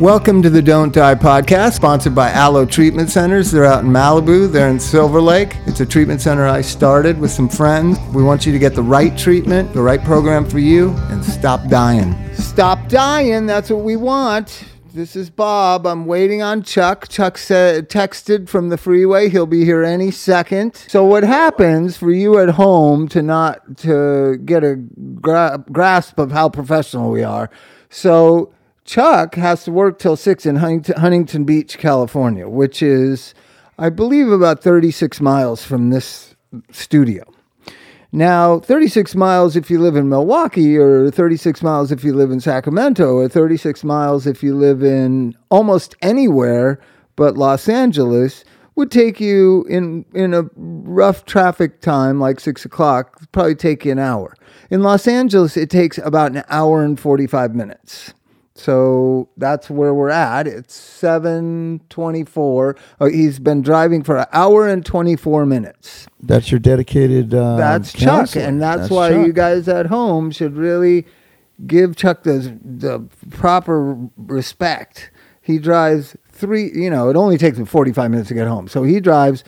Welcome to the Don't Die podcast, sponsored by Alo Treatment Centers. They're out in Malibu, they're in Silver Lake. It's a treatment center I started with some friends. We want you to get the right treatment, the right program for you, and stop dying. Stop dying, that's what we want. This is Bob. I'm waiting on Chuck. Chuck said, texted from the freeway. He'll be here any second. So what happens for you at home to not to get a gra- grasp of how professional we are? So Chuck has to work till six in Huntington, Beach, California, which is, I believe, about 36 miles from this studio. Now, 36 miles if you live in Milwaukee, or 36 miles if you live in Sacramento, or 36 miles if you live in almost anywhere but Los Angeles, would take you in in a rough traffic time like six o'clock. Probably take you an hour. In Los Angeles, it takes about an hour and 45 minutes. So that's where we're at. It's 724. Oh, he's been driving for an hour and 24 minutes. That's your dedicated. Uh, That's Chuck. counselor. And that's, why Chuck. you guys at home should really give Chuck the, the proper respect. He drives three, you know, it only takes him 45 minutes to get home. So he drives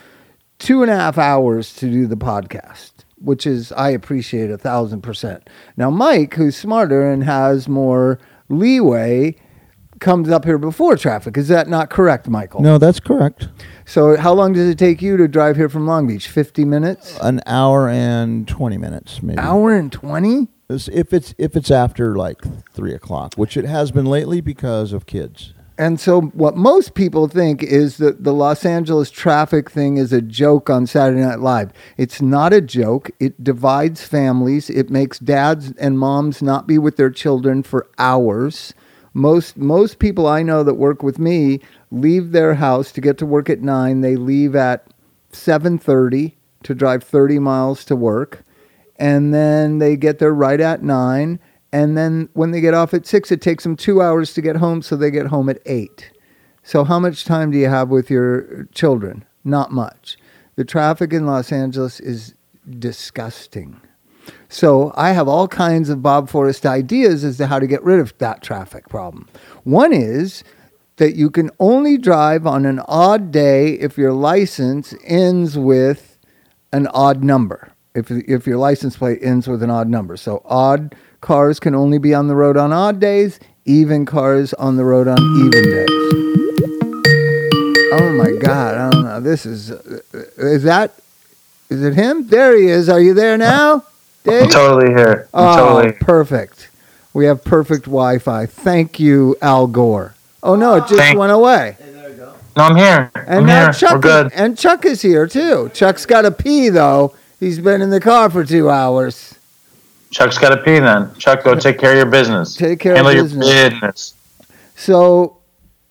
two and a half hours to do the podcast, which is, I appreciate a thousand percent. Now, Mike, who's smarter and has more leeway, comes up here before traffic. Is that not correct, Michael? No, that's correct. So, how long does it take you to drive here from Long Beach? 50 minutes? An hour and twenty minutes, maybe. Hour and 20? If it's if it's after like three o'clock, which it has been lately because of kids. And so, what most people think is that the Los Angeles traffic thing is a joke on Saturday Night Live. It's not a joke. It divides families. It makes dads and moms not be with their children for hours. Most most people I know that work with me leave their house to get to work at nine. They leave at seven thirty to drive thirty miles to work, and then they get there right at nine. And then when they get off at six, it takes them two hours to get home, so they get home at eight. So, how much time do you have with your children? Not much. The traffic in Los Angeles is disgusting. So, I have all kinds of Bob Forrest ideas as to how to get rid of that traffic problem. One is that you can only drive on an odd day if your license ends with an odd number. If, if your license plate ends with an odd number. So, odd cars can only be on the road on odd days, even cars on the road on even days. Oh my God! I don't know. This is uh, is that is it him? There he is. Are you there now, Dave? I'm totally here. I'm oh, totally. perfect. We have perfect Wi-Fi. Thank you, Al Gore. Oh no, it just Thank- went away. No, I'm here. And I'm now here. Chuck We're good. Is, and Chuck is here too. Chuck's got to pee though. He's been in the car for two hours. Chuck's got to pee then. Chuck, go take care of your business. Take care Handle of your business. So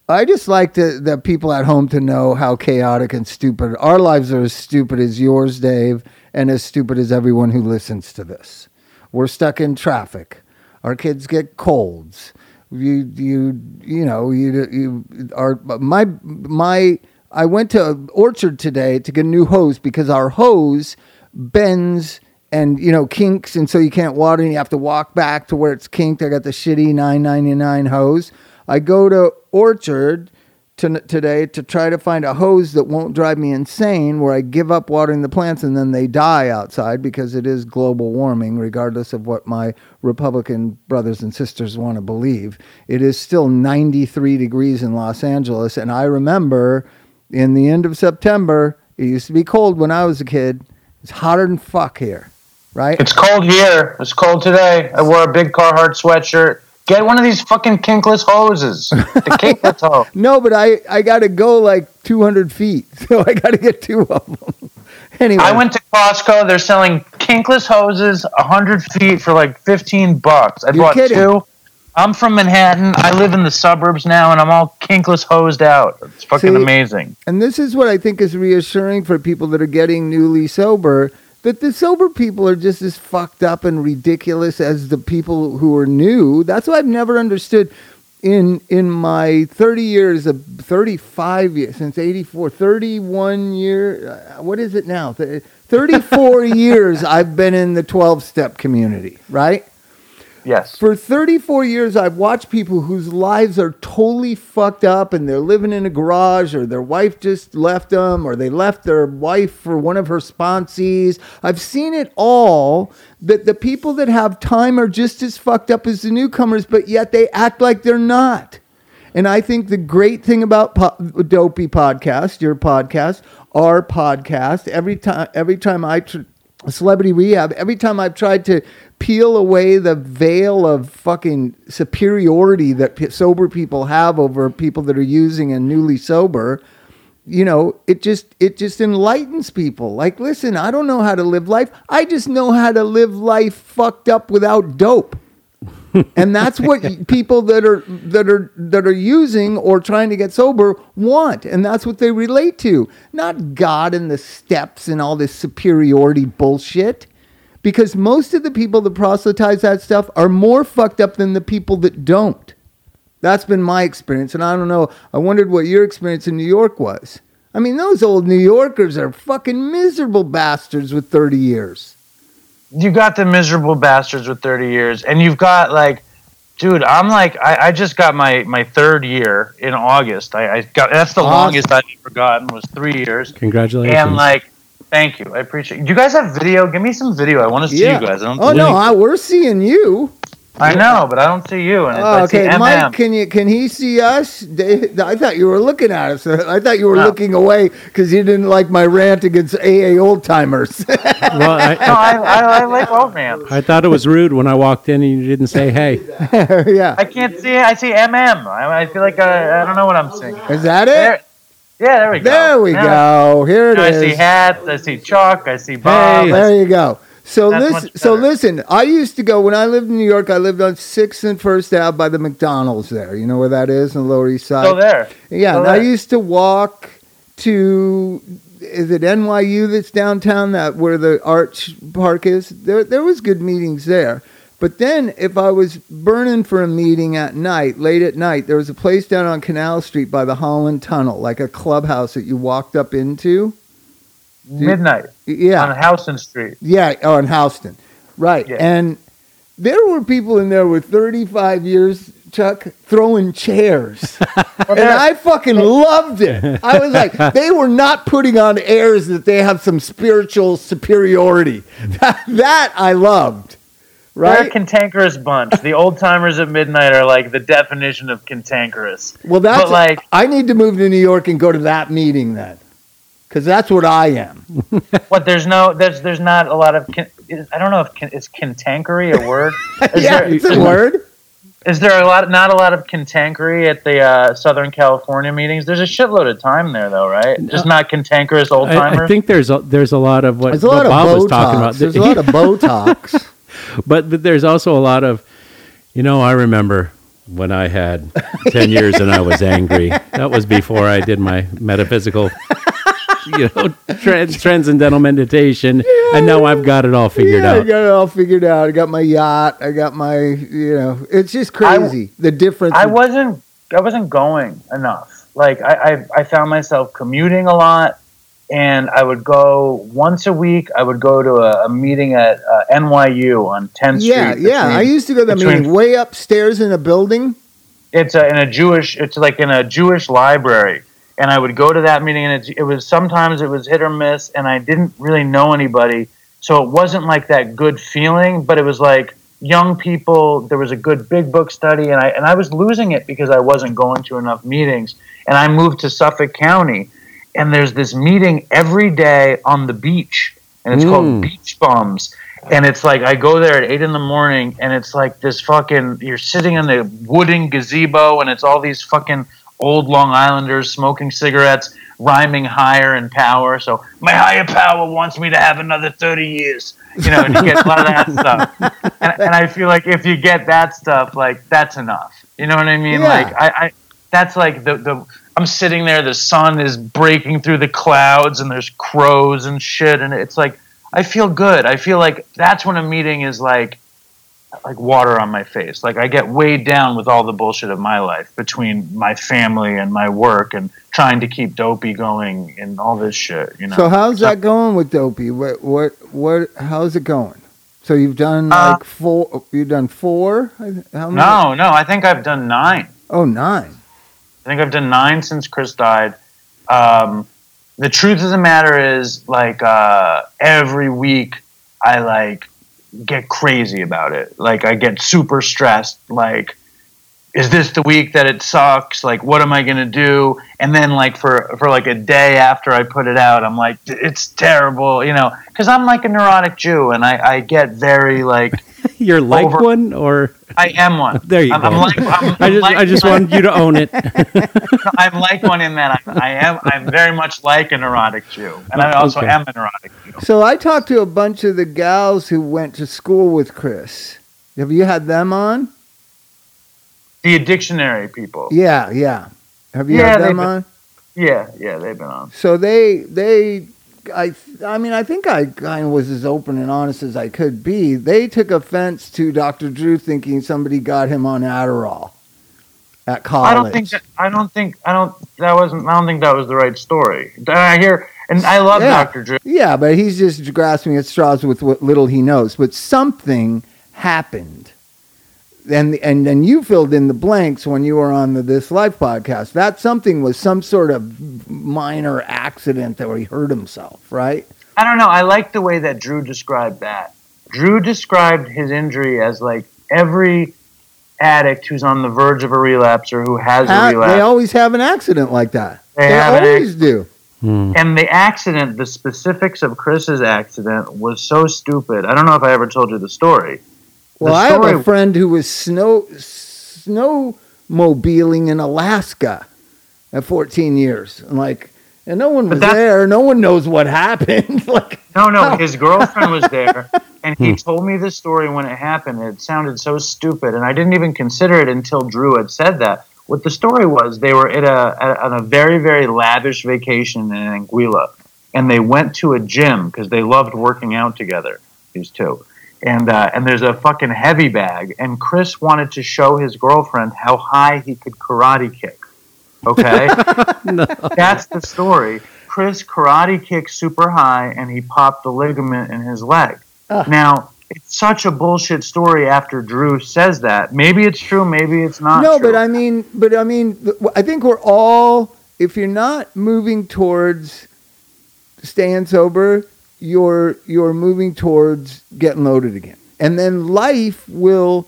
I just like to, the people at home to know how chaotic and stupid our lives are as stupid as yours, Dave, and as stupid as everyone who listens to this. We're stuck in traffic. Our kids get colds. You you you know you you are my my. I went to Orchard today to get a new hose because our hose bends and you know kinks, and so you can't water, and you have to walk back to where it's kinked. I got the shitty nine ninety nine hose. I go to Orchard to, today to try to find a hose that won't drive me insane, where I give up watering the plants and then they die outside because it is global warming, regardless of what my Republican brothers and sisters want to believe. It is still 93 degrees in Los Angeles, and I remember in the end of September, it used to be cold when I was a kid. It's hotter than fuck here, right? It's cold here. It's cold today. I wore a big Carhartt sweatshirt. Get one of these fucking kinkless hoses. The kinkless hose. No, but I, I got to go like 200 feet, so I got to get two of them. anyway, I went to Costco. They're selling kinkless hoses, hundred feet for like fifteen bucks. I You're bought kidding. two. I'm from Manhattan. I live in the suburbs now, and I'm all kinkless hosed out. It's fucking See, amazing. And this is what I think is reassuring for people that are getting newly sober that the sober people are just as fucked up and ridiculous as the people who are new. That's what I've never understood in in my 30 years of 35 years since 84 31 year uh, what is it now 34 years I've been in the 12 step community, right? Yes. For 34 years, I've watched people whose lives are totally fucked up and they're living in a garage or their wife just left them or they left their wife for one of her sponsees. I've seen it all that the people that have time are just as fucked up as the newcomers, but yet they act like they're not. And I think the great thing about po- Dopey podcast, your podcast, our podcast, every time, every time I tr- celebrity rehab, every time I've tried to peel away the veil of fucking superiority that p- sober people have over people that are using and newly sober, you know, it just it just enlightens people. Like, listen, I don't know how to live life. I just know how to live life fucked up without dope. and that's what people that are that are that are using or trying to get sober want and that's what they relate to not god and the steps and all this superiority bullshit because most of the people that proselytize that stuff are more fucked up than the people that don't. That's been my experience and i don't know i wondered what your experience in new york was. I mean those old new yorkers are fucking miserable bastards with 30 years. You got the miserable bastards with 30 years and you've got like dude i'm like i, I just got my my third year in august. I, I got that's the Awesome. longest i've ever gotten was three years. Congratulations. and like thank you i appreciate do you guys have video give me some video i want to see you guys i don't oh see no you. I, we're seeing you i know but i don't see you and Oh, I see okay, MM. Mike, can you can he see us? I thought you were looking at us. I thought you were No. looking away because you didn't like my rant against AA old timers. well, I, no, I, I, I like old man. I thought it was rude when I walked in and you didn't say hey. yeah, I can't see. I see MM. I, I feel like I, I don't know what I'm seeing. is that There, it? Yeah, there we go. There we Now- go. Here it I is. see hats. I see chalk. I see Bob. Hey. There you go. So That's listen, so listen. I used to go when I lived in New York. I lived on Sixth and First Ave by the McDonald's. There, you know where that is in the Lower East Side. Still there. Yeah, Still and I used to walk to is it NYU that's downtown that where the Arch Park is. There there was good meetings there. But then if I was burning for a meeting at night, late at night, there was a place down on Canal Street by the Holland Tunnel, like a clubhouse that you walked up into. Midnight Yeah. on Houston Street. Yeah, oh, in Houston. Right. Yeah. And there were people in there with 35 years, Chuck, throwing chairs. and I fucking loved it. I was like, they were not putting on airs that they have some spiritual superiority. That, that I loved. They're a cantankerous bunch. The old timers at midnight are like the definition of cantankerous. well, that's but like, I need to move to New York and go to that meeting then. Because that's what I am. what? There's no. There's there's not a lot of. Can, I don't know if can, is cantankery a word. Is yeah, there, it's a word. Is there a lot? Not a lot of cantankery at the uh, Southern California meetings. There's a shitload of time there, though, right? Just not cantankerous old I, timers. I think there's a, there's a lot of what, There's a what lot of Bob was talking about. There's a lot of Botox. But, but there's also a lot of, you know, I remember when I had 10 years and I was angry. That was before I did my metaphysical, you know, trans, transcendental meditation. And now I've got it all figured yeah, I out. got it all figured out. I got my yacht. I got my, you know, it's just crazy. the difference. I wasn't I wasn't going enough. Like I, I I found myself commuting a lot, and I would go once a week. I would go to a, a meeting at uh, NYU on 10th yeah, Street. yeah. between- I used to go to that between- meeting way upstairs in a building. it's a, in a Jewish. It's like in a Jewish library, and I would go to that meeting, and it, it was sometimes it was hit or miss, and I didn't really know anybody, so it wasn't like that good feeling. But it was like young people. There was a good big book study, and I and I was losing it because I wasn't going to enough meetings, and I moved to Suffolk County, and there's this meeting every day on the beach, and it's Mm. called Beach Bums. And it's like I go there at eight in the morning, and it's like this fucking. You're sitting in the wooden gazebo, and it's all these fucking old Long Islanders smoking cigarettes, rhyming higher in power. So my higher power wants me to have another thirty years, you know. And you get a lot of that stuff, and, and I feel like if you get that stuff, like that's enough. You know what I mean? Yeah. Like I, I, that's like the the. I'm sitting there, the sun is breaking through the clouds, and there's crows and shit, and it's like I feel good. I feel like that's when a meeting is like like water on my face. Like I get weighed down with all the bullshit of my life between my family and my work and trying to keep dopey going and all this shit, you know. So how's that going with Dopey? What what what? How's it going? So you've done Uh, like four. You've done four. How many? No, no, I think I've done nine. Oh, nine. I think I've done nine since Chris died. Um, the truth of the matter is, like uh, every week, I like get crazy about it. Like I get super stressed. Like, is this the week that it sucks? Like, what am I gonna do? And then, like for for like a day after I put it out, I'm like, it's terrible, you know, because I'm like a neurotic Jew, and I, I get very like, You're like Over- one, or I am one. there you I'm, go. I'm like, I'm, I I'm just like I just wanted you to own it. I'm like one in that I, I am. I'm very much like a neurotic Jew, and I also Okay. am a neurotic Jew. So I talked to a bunch of the gals who went to school with Chris. Have you had them on? The dictionary people. Yeah, yeah. Have you Yeah, had they've them been- on? Yeah, yeah, they've been on. So they they I I mean I think I kind of was as open and honest as I could be. They took offense to Dr. Drew thinking somebody got him on Adderall at college. I don't think. That, I don't think. I don't. That wasn't. I don't think that was the right story. I hear, and I love Yeah. Dr. Drew. Yeah, but he's just grasping at straws with what little he knows. But something happened. And, and then you filled in the blanks when you were on the This Life podcast. That something was some sort of minor accident that he hurt himself, right? I don't know. I like the way that Drew described that. Drew described his injury as like every addict who's on the verge of a relapse or who has a relapse. they always have an accident like that. They They, have an always do. Hmm. and the accident, the specifics of Chris's accident was so stupid. I don't know if I ever told you the story. Well, The I have a friend who was snow snowmobiling in Alaska at 14 years. And like, and no one was there. No one knows what happened. like, No, no, his girlfriend was there, and he told me this story when it happened. It sounded so stupid, and I didn't even consider it until Drew had said that. What the story was, they were at a at, on a very very lavish vacation in Anguilla, and they went to a gym because they loved working out together. These two, and uh, and there's a fucking heavy bag, and Chris wanted to show his girlfriend how high he could karate kick. Okay, that's the story. Chris karate kicked super high and he popped a ligament in his leg. Now, it's such a bullshit story after Drew says that. Maybe it's true, maybe it's not no, true. but I mean, but I mean, I think we're all, if you're not moving towards staying sober, you're, you're moving towards getting loaded again. And then life will,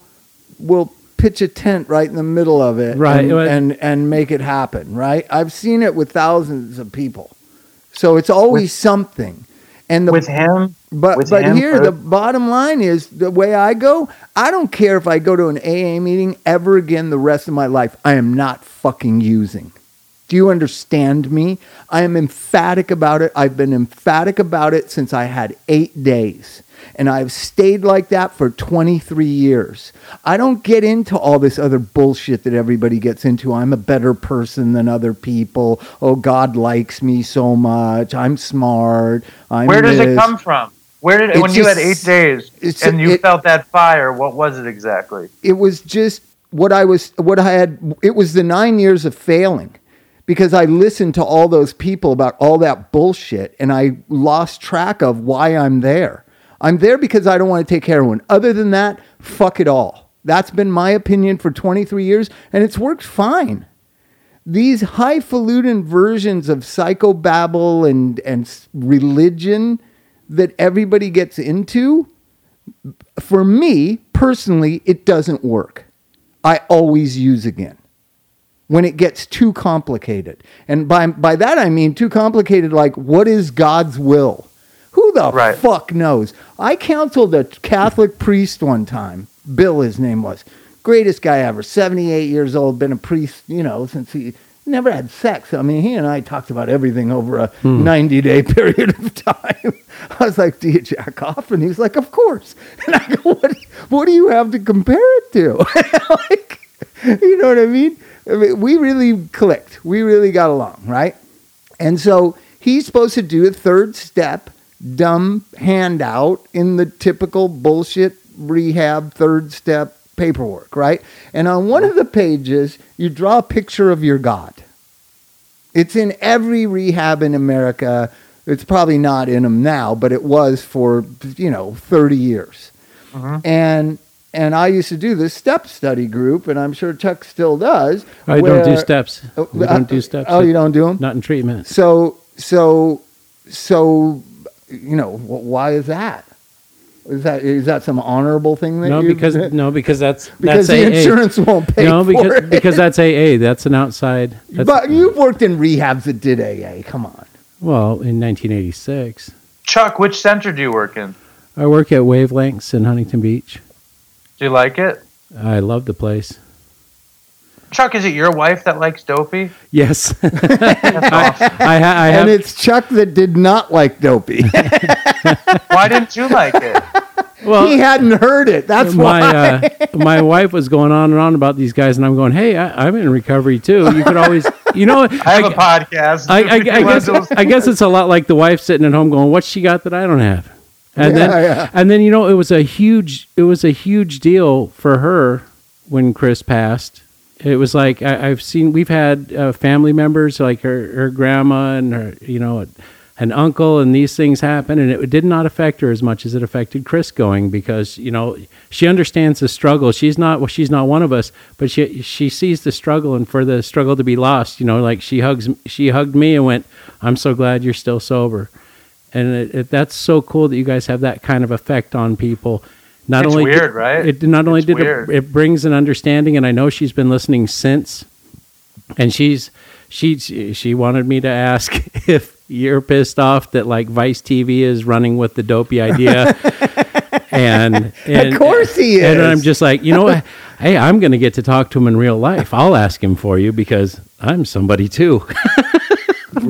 will pitch a tent right in the middle of it Right, and, and, and make it happen, right? I've seen it with thousands of people. So it's always something. And the, with him, but with but him, here or- the bottom line is the way I go. I don't care if I go to an AA meeting ever again the rest of my life. I am not fucking using. Do you understand me? I am emphatic about it. I've been emphatic about it since I had eight days. And I've stayed like that for 23 years. I don't get into all this other bullshit that everybody gets into. I'm a better person than other people. Oh, God likes me so much. I'm smart. I'm where does it come from? Where did It's when you had eight days and you it- felt that fire? What was it exactly? it was just what I was what I had it was the 9 years of failing because I listened to all those people about all that bullshit and I lost track of why I'm there. I'm there because I don't want to take heroin. Other than that, fuck it all. That's been my opinion for 23 years and it's worked fine. These highfalutin versions of psychobabble and and religion that everybody gets into for me personally, it doesn't work. I always use again when it gets too complicated. And by, by that I mean too complicated, like what is God's will? Who the Right. fuck knows? I counseled a Catholic priest one time. Bill, his name was. Greatest guy ever. 78 years old, been a priest, you know, since he never had sex. I mean, he and I talked about everything over a hmm. 90 day period of time. I was like, Do you jack off? And he's like, Of course. And I go, What, what do you have to compare it to? like, you know what I mean? I mean? We really clicked. We really got along, right? And so he's supposed to do a third step, dumb handout in the typical bullshit rehab third step paperwork, right? And on one of the pages, you draw a picture of your God. It's in every rehab in America. It's probably not in them now, but it was for, you know, 30 years. Uh-huh. and and I used to do this step study group, and I'm sure Chuck still does. I don't do steps. Oh, We uh, don't do steps. Oh, you don't do them? Not in treatment. So so so you know why is that? Is that is that some honorable thing that No, you because no, because that's because that's the AA. insurance won't pay no, for because it. because that's AA. That's an outside. That's, but you've worked in rehabs that did AA. Come on. well, in 1986, Chuck, which center do you work in? I work at Wavelengths in Huntington Beach. Do you like it? I love the place. Chuck, is it your wife that likes Dopey? Yes, That's awesome. I, ha- I and it's Chuck that did not like Dopey. Why didn't you like it? well, he hadn't heard it. That's why. my uh, my wife was going on and on about these guys, and I'm going, "Hey, I, I'm in recovery too. You could always, you know, I have a podcast. I, I, I guess I guess it's a lot like the wife sitting at home going, "What's she got that I don't have?" And Yeah, then yeah. and then you know it was a huge it was a huge deal for her when Chris passed. It was like I, I've seen we've had uh, family members like her her grandma and her you know an uncle and these things happen and it did not affect her as much as it affected Chris going because you know she understands the struggle she's not well she's not one of us but she she sees the struggle and for the struggle to be lost you know like she hugs she hugged me and went I'm so glad you're still sober and it, it, that's so cool that you guys have that kind of effect on people not It's only weird, right? it not only It's did it, weird. it brings an understanding and I know she's been listening since and she's she she wanted me to ask if you're pissed off that like Vice TV is running with the dopey idea. and, and of course he is. and I'm just like, you know what? Hey, I'm going to get to talk to him in real life. I'll ask him for you because I'm somebody too.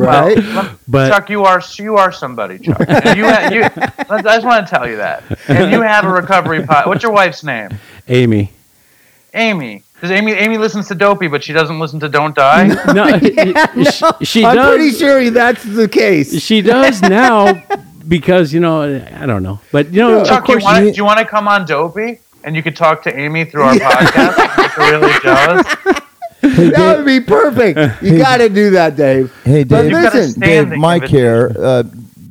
Right. But Chuck, you are you are somebody, Chuck. You, ha- you, I just want to tell you that. And you have a recovery pod. What's your wife's name? Amy, Amy. Because Amy Amy listens to Dopey, but she doesn't listen to Don't Die. no, she, she I'm does. pretty sure that's the case. She does now because you know I don't know, but you know Chuck, of you course want, you- do you want to come on Dopey? And you could talk to Amy through our podcast. and make her really jealous. Hey, That would be perfect. You got to do that, Dave. hey, Dave, You've got a listen, Dave, standing my care. Uh,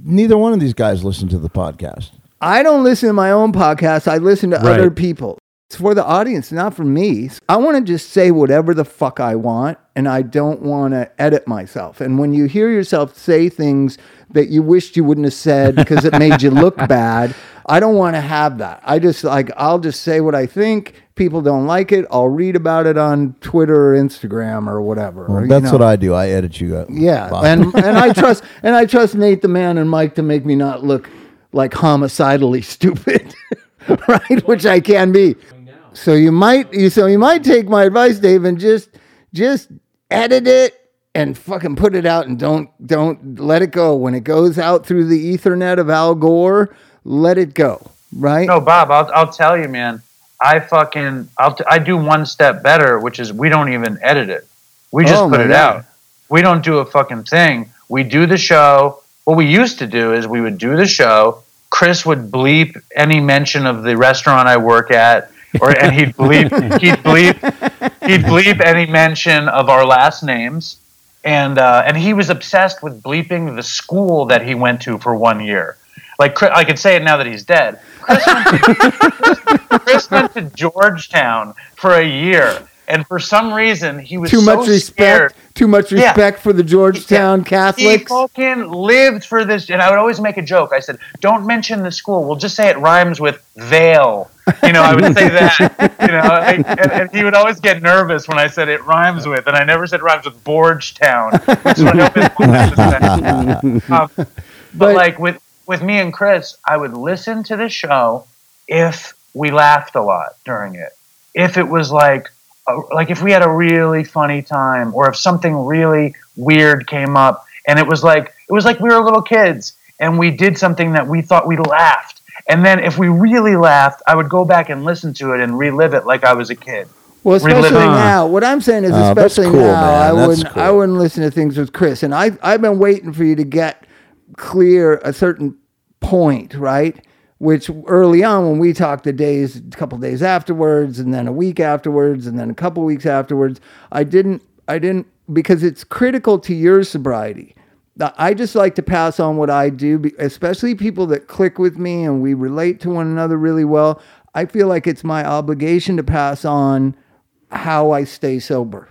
neither one of these guys listen to the podcast. I don't listen to my own podcast. I listen to Right. other people. It's for the audience, not for me. I want to just say whatever the fuck I want, and I don't want to edit myself. And when you hear yourself say things that you wished you wouldn't have said because it made you look bad, I don't want to have that. I just like, I'll just say what I think. People don't like it. I'll read about it on Twitter or Instagram or whatever. Well, that's know. what I do. I edit you up. Yeah, and and I trust and I trust Nate the man and Mike to make me not look like homicidally stupid, right? Which I can be. So you might you so you might take my advice, Dave, and just just edit it and fucking put it out and don't don't let it go when it goes out through the Ethernet of Al Gore. Let it go, right? No, Bob, I'll, I'll tell you, man. I fucking I'll t- I do one step better, which is we don't even edit it. We just Oh, put it God. out. We don't do a fucking thing. We do the show. What we used to do is we would do the show. Chris would bleep any mention of the restaurant I work at, or and he'd bleep he'd bleep he'd bleep any mention of our last names, and uh, and he was obsessed with bleeping the school that he went to for one year. Like I could say it now that he's dead. Chris went to, Chris went to Georgetown for a year, and for some reason he was too so much respect. scared. Too much Yeah. respect for the Georgetown He Catholics. fucking lived for this, and I would always make a joke. I said, "Don't mention the school. We'll just say it rhymes with Vale." You know, I would say that. You know, and, and, and he would always get nervous when I said it rhymes with, and I never said it rhymes with Borgetown, which is what I always wanted to. Um, but, But- like with with me and Chris, I would listen to the show if we laughed a lot during it. If it was like like if we had a really funny time or if something really weird came up and it was like it was like we were little kids and we did something that we thought we laughed. And then if we really laughed, I would go back and listen to it and relive it like I was a kid. Well, especially reliving- now. What I'm saying is, Oh, especially cool, now, man. I That's wouldn't. I wouldn't listen to things with Chris, and I I've been waiting for you to get clear a certain point, right? Which early on, when we talked the days, a couple days afterwards, and then a week afterwards, and then a couple weeks afterwards, I didn't. I didn't because it's critical to your sobriety. I just like to pass on what I do, especially people that click with me and we relate to one another really well. I feel like it's my obligation to pass on how I stay sober.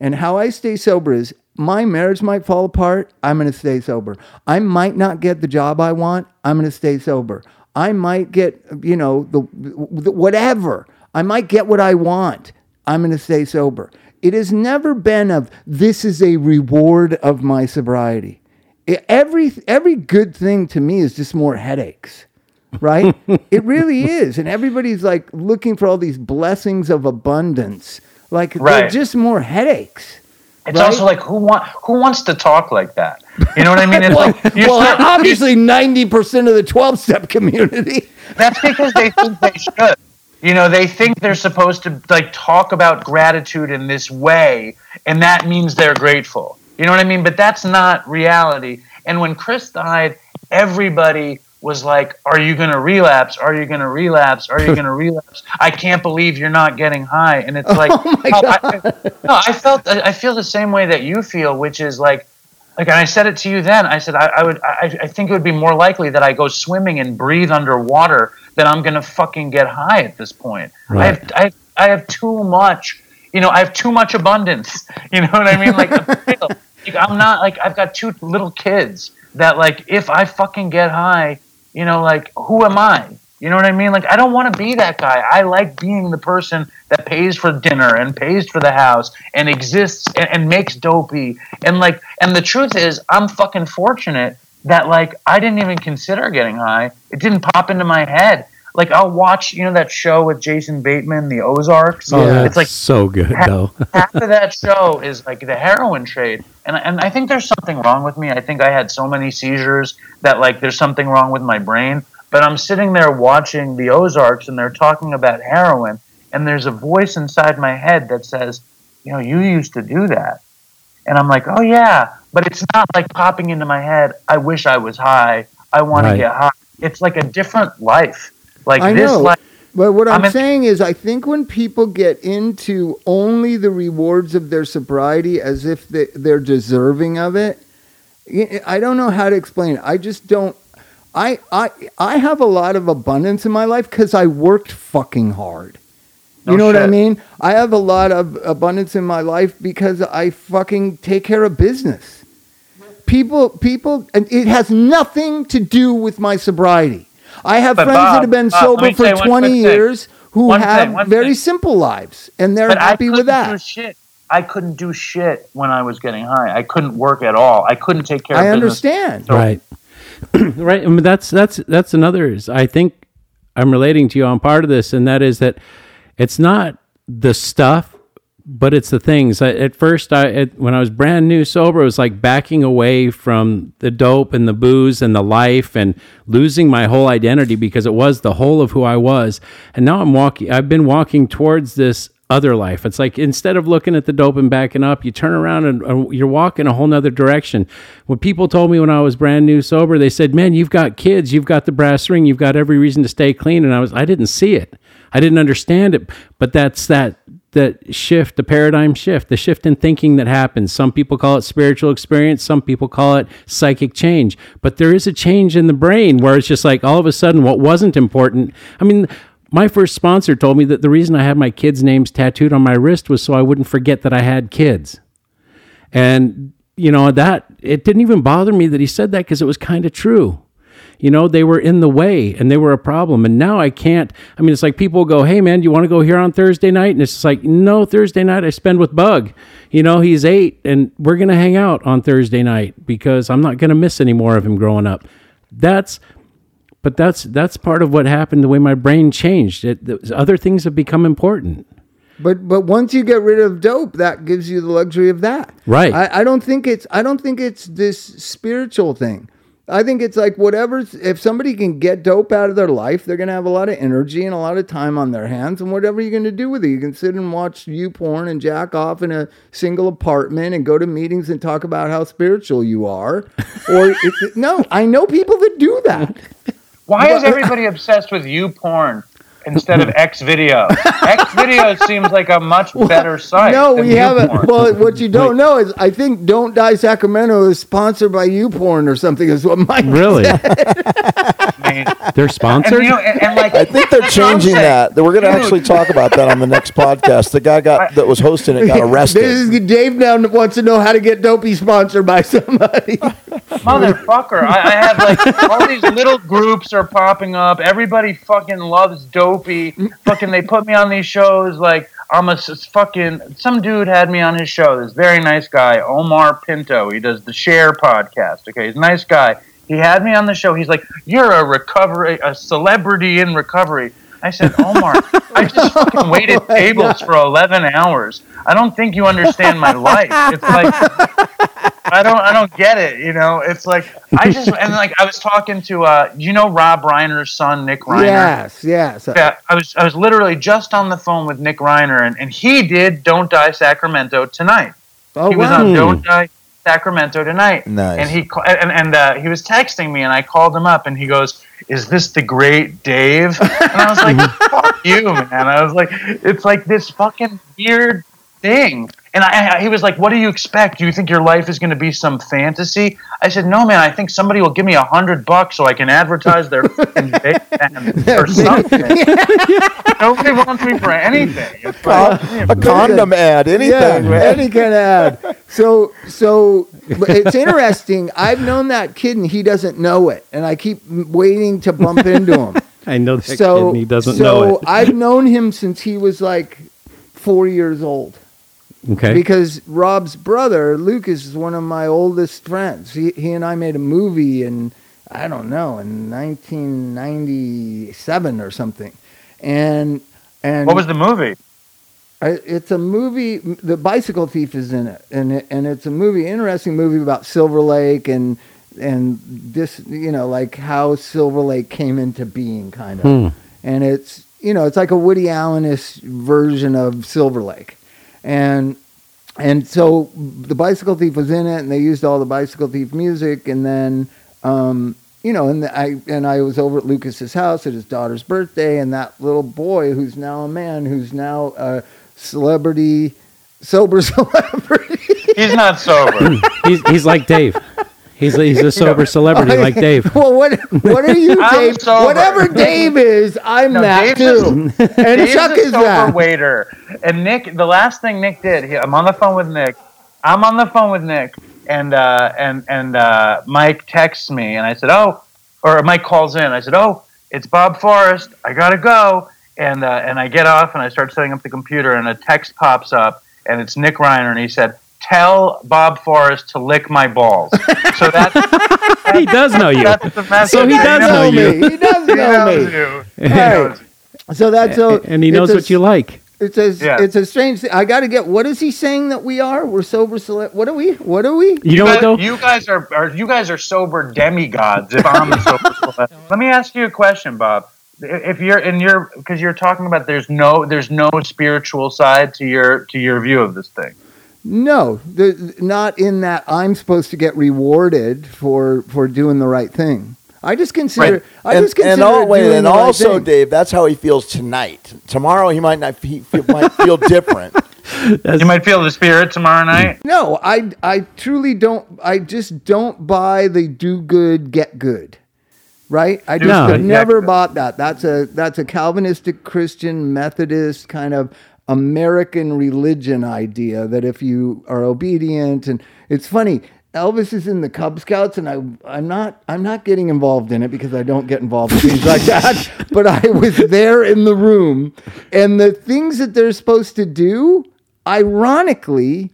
And how I stay sober is my marriage might fall apart. I'm going to stay sober. I might not get the job I want. I'm going to stay sober. I might get, you know, the, the whatever. I might get what I want. I'm going to stay sober. It has never been of this is a reward of my sobriety. It- every every good thing to me is just more headaches right? it really is. And everybody's like looking for all these blessings of abundance. Like they're just more headaches. It's Right? also like who want who wants to talk like that? You know what I mean? It's Well, like well start- obviously 90% of the 12 step community. That's because they think they should. You know, they think they're supposed to like talk about gratitude in this way, and that means they're grateful. You know what I mean? But that's not reality. And when Chris died, everybody was like, "Are you going to relapse? Are you going to relapse? Are you going to relapse? I can't believe you're not getting high." And it's oh like, Oh no, I, no, I felt I feel the same way that you feel, which is like like and I said it to you then. I said I, I would I, I think it would be more likely that I go swimming and breathe underwater than I'm gonna fucking get high at this point. I have I, I have too much you know, I have too much abundance. You know what I mean? Like, like, I'm not like I've got two little kids that like if I fucking get high, you know, like who am I? You know what I mean? Like I don't want to be that guy. I like being the person that pays for dinner and pays for the house and exists and, and makes dopey and like and the truth is I'm fucking fortunate that like I didn't even consider getting high. It didn't pop into my head. Like I'll watch, you know, that show with Jason Bateman, The Ozarks. Oh, that's it's like so good though. half of that show is like the heroin trade. And, and i think there's something wrong with me. I think i had so many seizures that like there's something wrong with my brain. But i'm sitting there watching the ozarks and they're talking about heroin and there's a voice inside my head that says you know you used to do that. And i'm like oh yeah. But it's not like popping into my head i wish i was high. I want Right. to get high. It's like a different life like I this know. life But what I'm, I'm in- saying is, I think when people get into only the rewards of their sobriety as if they, they're deserving of it, I don't know how to explain it. I just don't. I I I have a lot of abundance in my life because I worked fucking hard. You No know what I mean? I have a lot of abundance in my life because I fucking take care of business. Mm-hmm. People, people, and it has nothing to do with my sobriety. I have But friends that have been Bob, sober for 20 quick thing. years who One have thing, very thing. simple lives and they're but happy I with couldn't Do that. shit. I couldn't do shit when I was getting high. I couldn't work at all. I couldn't take care of myself. I business. understand. So- right right I mean, that's that's that's another is i think i'm relating to you on part of this and that is that it's not the stuff but it's the things I, at first i when i was brand new sober it was like backing away from the dope and the booze and the life and losing my whole identity because it was the whole of who i was and now i'm walking i've been walking towards this other life. It's like instead of looking at the dope and backing up, you turn around and uh, you're walking a whole nother direction. When people told me when I was brand new sober, they said, "Man, you've got kids, you've got the brass ring, you've got every reason to stay clean." And I was, I didn't see it, I didn't understand it, but that's that that shift, the paradigm shift, the shift in thinking that happens. Some people call it spiritual experience, some people call it psychic change, but there is a change in the brain where it's just like all of a sudden what wasn't important. I mean, my first sponsor told me that the reason I had my kids' names tattooed on my wrist was so I wouldn't forget that I had kids. And, you know, that it didn't even bother me that he said that because it was kind of true. You know, they were in the way and they were a problem. And now I can't. I mean, it's like people go, Hey, man, you want to go here on Thursday night? And it's like, No, Thursday night I spend with Bug. You know, he's eight and we're going to hang out on Thursday night because I'm not going to miss any more of him growing up. That's but that's that's part of what happened the way my brain changed it, the, other things have become important But but once you get rid of dope, that gives you the luxury of that. Right. I, I don't think it's I don't think it's this spiritual thing. I think it's like whatever. If somebody can get dope out of their life, they're gonna have a lot of energy and a lot of time on their hands. And whatever you're gonna do with it, you can sit and watch YouPorn and jack off in a single apartment and go to meetings and talk about how spiritual you are. or no, I know people that do that. Why is everybody obsessed with YouPorn instead of X video? X video seems like a much better site. No, we haven't. Well, what you don't know is I think Don't Die Sacramento is sponsored by YouPorn or something. Is what Mike really Maybe. changed. They're And, sponsored. you know, and, and like I think they're that's what I'm changing that. We're going to actually talk about that on the next podcast. The guy got that was hosting it got This arrested. is- Dave now wants to know how to get Dopey sponsored by somebody. motherfucker. I, I have like all these little groups are popping up. Everybody fucking loves Dopey. Fucking, they put me on these shows. Like I'm a fucking. Some dude had me on his show. This very nice guy, Omar Pinto. He does the Share podcast. Okay, he's a nice guy. He had me on the show. He's like, "You're a recovery, a celebrity in recovery." I said, Omar, I just fucking oh waited tables for 11 hours. I don't think you understand my life. It's like, I don't I don't get it. You know, it's like I just and like I was talking to uh, you know Rob Reiner's son Nick Reiner. yes, yes. Yeah, I was I was literally just on the phone with Nick Reiner and, and he did Don't Die Sacramento tonight. Oh, he was wow. on Don't Die Sacramento tonight. Nice. And he and and uh, he was texting me and I called him up and he goes, "Is this the great Dave?" And I was like, "Fuck you, man." I was like, "It's like this fucking weird thing." And I, I, he was like, "What do you expect? Do you think your life is going to be some fantasy?" I said, "No, man. I think somebody will give me a hundred bucks so I can advertise their fucking band or something." Nobody wants me for anything. It's like, a condom ad, anything, yeah, any kind of ad. So, so it's interesting. I've known that kid and he doesn't know it, and I keep waiting to bump into him. I know that kid so and he doesn't so know it. I've known him since he was like four years old. Okay. Because Rob's brother Lucas is one of my oldest friends. He he and I made a movie in I don't know in 1997 or something, and and what was the movie? I, it's a movie. The Bicycle Thief is in it, and it, and it's a movie, interesting movie about Silver Lake and and this, you know, like how Silver Lake came into being, kind of. Hmm. And it's you know, it's like a Woody Allenish version of Silver Lake, and and so the Bicycle Thief was in it, and they used all the Bicycle Thief music, and then. Um, you know, and I and I was over at Lucas's house at his daughter's birthday, and that little boy, who's now a man, who's now a celebrity, sober celebrity. He's not sober. he's he's like Dave. He's a, he's a sober celebrity like Dave. well, what what are you, I'm Dave? sober. Whatever Dave is, I'm No, that Dave's a- too. and Dave's Chuck a is sober that. waiter. And Nick, the last thing Nick did, he, I'm on the phone with Nick. I'm on the phone with Nick, and uh, and and uh, Mike texts me, and I said, "Oh," or Mike calls in. I said, "Oh, it's Bob Forrest. I gotta go." And uh, and I get off, and I start setting up the computer, and a text pops up, and it's Nick Reiner, and he said. Tell Bob Forrest to lick my balls. So that's, He does know you. that's the. So he does know you. me. He does He know me. you. He So that's so, and he knows a- what you like. It's a Yeah. it's a strange thing. I got to get. What is he saying that we are? We're sober. Cele- what are we? What are we? You know what guys, though? You guys are, are you guys are sober demigods. If I'm a sober, celeb. let me ask you a question, Bob. If you're in your because you're talking about there's no there's no spiritual side to your to your view of this thing. No, the, not in that I'm supposed to get rewarded for for doing the right thing. I just consider. Right. I and, just consider and, all, wait, and the right also, thing. Dave, that's how he feels tonight. Tomorrow, he might not. He feel, might feel different. You might feel the spirit tomorrow night. No, I I truly don't. I just don't buy the do good get good. Right? I just No, have yeah. never bought that. That's a that's a Calvinistic Christian Methodist kind of American religion idea that if you are obedient and it's funny. Elvis is in the Cub Scouts, and I, I'm not. I'm not getting involved in it because I don't get involved in things like that. But I was there in the room, and the things that they're supposed to do, ironically,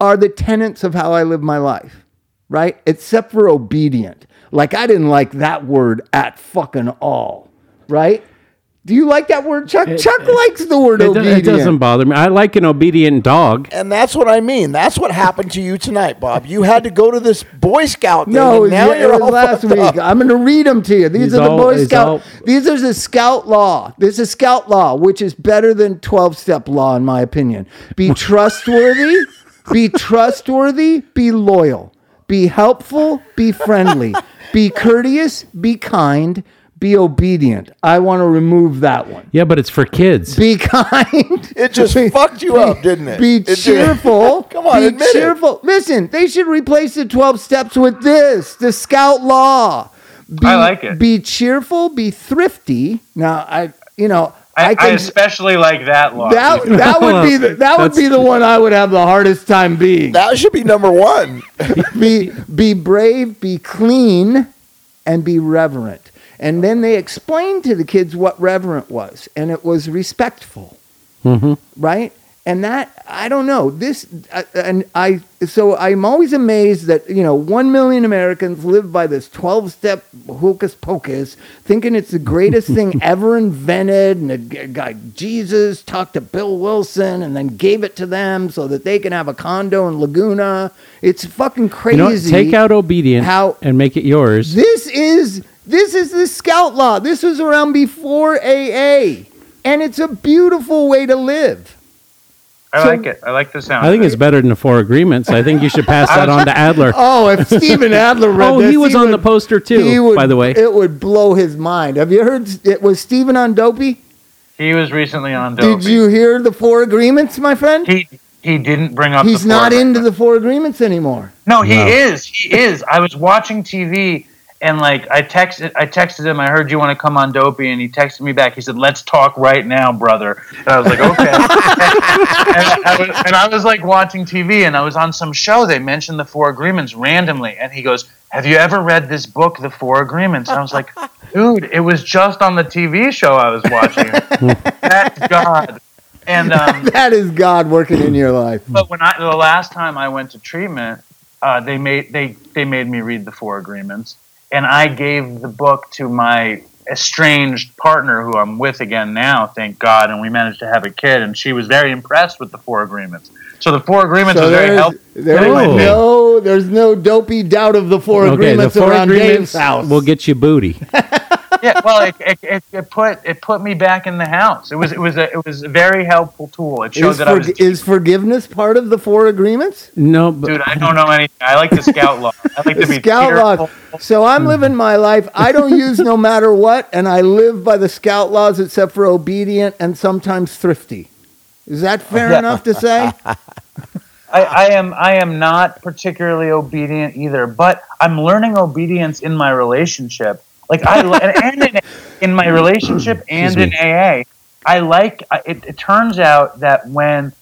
are the tenets of how I live my life, right? Except for obedient. Like I didn't like that word at fucking all, right? Do you like that word, Chuck? Chuck likes the word It, obedient. it doesn't bother me. I like an obedient dog. And that's what I mean. That's what happened to you tonight, Bob. You had to go to this Boy Scout thing. No, and now yeah, you're it all last week. up. I'm going to read them to you. These He's are the all- Boy Scout. all- These are the Scout law. This is Scout law, which is better than 12 step law, in my opinion. Be trustworthy. be trustworthy. Be loyal. Be helpful. Be friendly. be courteous. Be kind. Be obedient. I want to remove that one. Yeah, but it's for kids. Be kind. It just Be- fucked you up, didn't it? Be It cheerful. Come on, be admit it. cheerful. Listen, they should replace the 12 steps with this the Scout Law. Be, I like it. Be cheerful. Be thrifty. Now, I you know I, I, can especially like that law. that that would be the, that would be the one I would have the hardest time being. That should be number one. be be brave, be clean, and be reverent. And then they explained to the kids what reverent was, and it was respectful, hmm right? And that I don't know this, uh, and I so I'm always amazed that you know one million Americans live by this twelve step hocus pocus, thinking it's the greatest thing ever invented, and g- guy Jesus talked to Bill Wilson and then gave it to them so that they can have a condo in Laguna. It's fucking crazy. You know, take out obedience How- and make it yours. This is this is the scout law. This was around before AA, and it's a beautiful way to live. I so- like it. I like the sound. I think of it's better than the four agreements. I think you should pass that on to Adler. Oh, if Steven Adler read Oh, this, he was on would- the poster he too, would- by the way. It would blow his mind. Have you heard? It was Steven on Dopey. He was recently on Dopey. Did you hear the four agreements, my friend? He he didn't bring up. He's the not four into the four agreements anymore. No, he No. is. He is. I was watching TV and like I texted I texted him, I heard you want to come on Dopey and he texted me back. He said, Let's talk right now, brother. And I was like, Okay. and, I was, and I was like watching TV and I was on some show. They mentioned the four agreements randomly and he goes, Have you ever read this book, The Four Agreements? And I was like, Dude, it was just on the TV show I was watching. That's God. And um That is God working in your life. but when I the last time I went to treatment, uh, they made they they made me read the four agreements, and I gave the book to my estranged partner, who I'm with again now, thank God, and we managed to have a kid, and she was very impressed with the four agreements. So the four agreements So was very helpful. there's Oh. no there's no dopey doubt of the four okay, the agreements four around agreements Dave's house. will get you booty. yeah, well, it, it, it, it put it put me back in the house. It was it was a it was a very helpful tool. It showed is, that I was is forgiveness part of the four agreements? No, but dude. I don't know anything. I like the scout law. I like to be Scout laws. tearful. So I'm living my life. I don't use no matter what, and I live by the scout laws except for obedient and sometimes thrifty. Is that fair Yeah. enough to say? I, I am I am not particularly obedient either, but I'm learning obedience in my relationship. Like I and, and in, in my relationship and in AA, I like. It, it turns out that when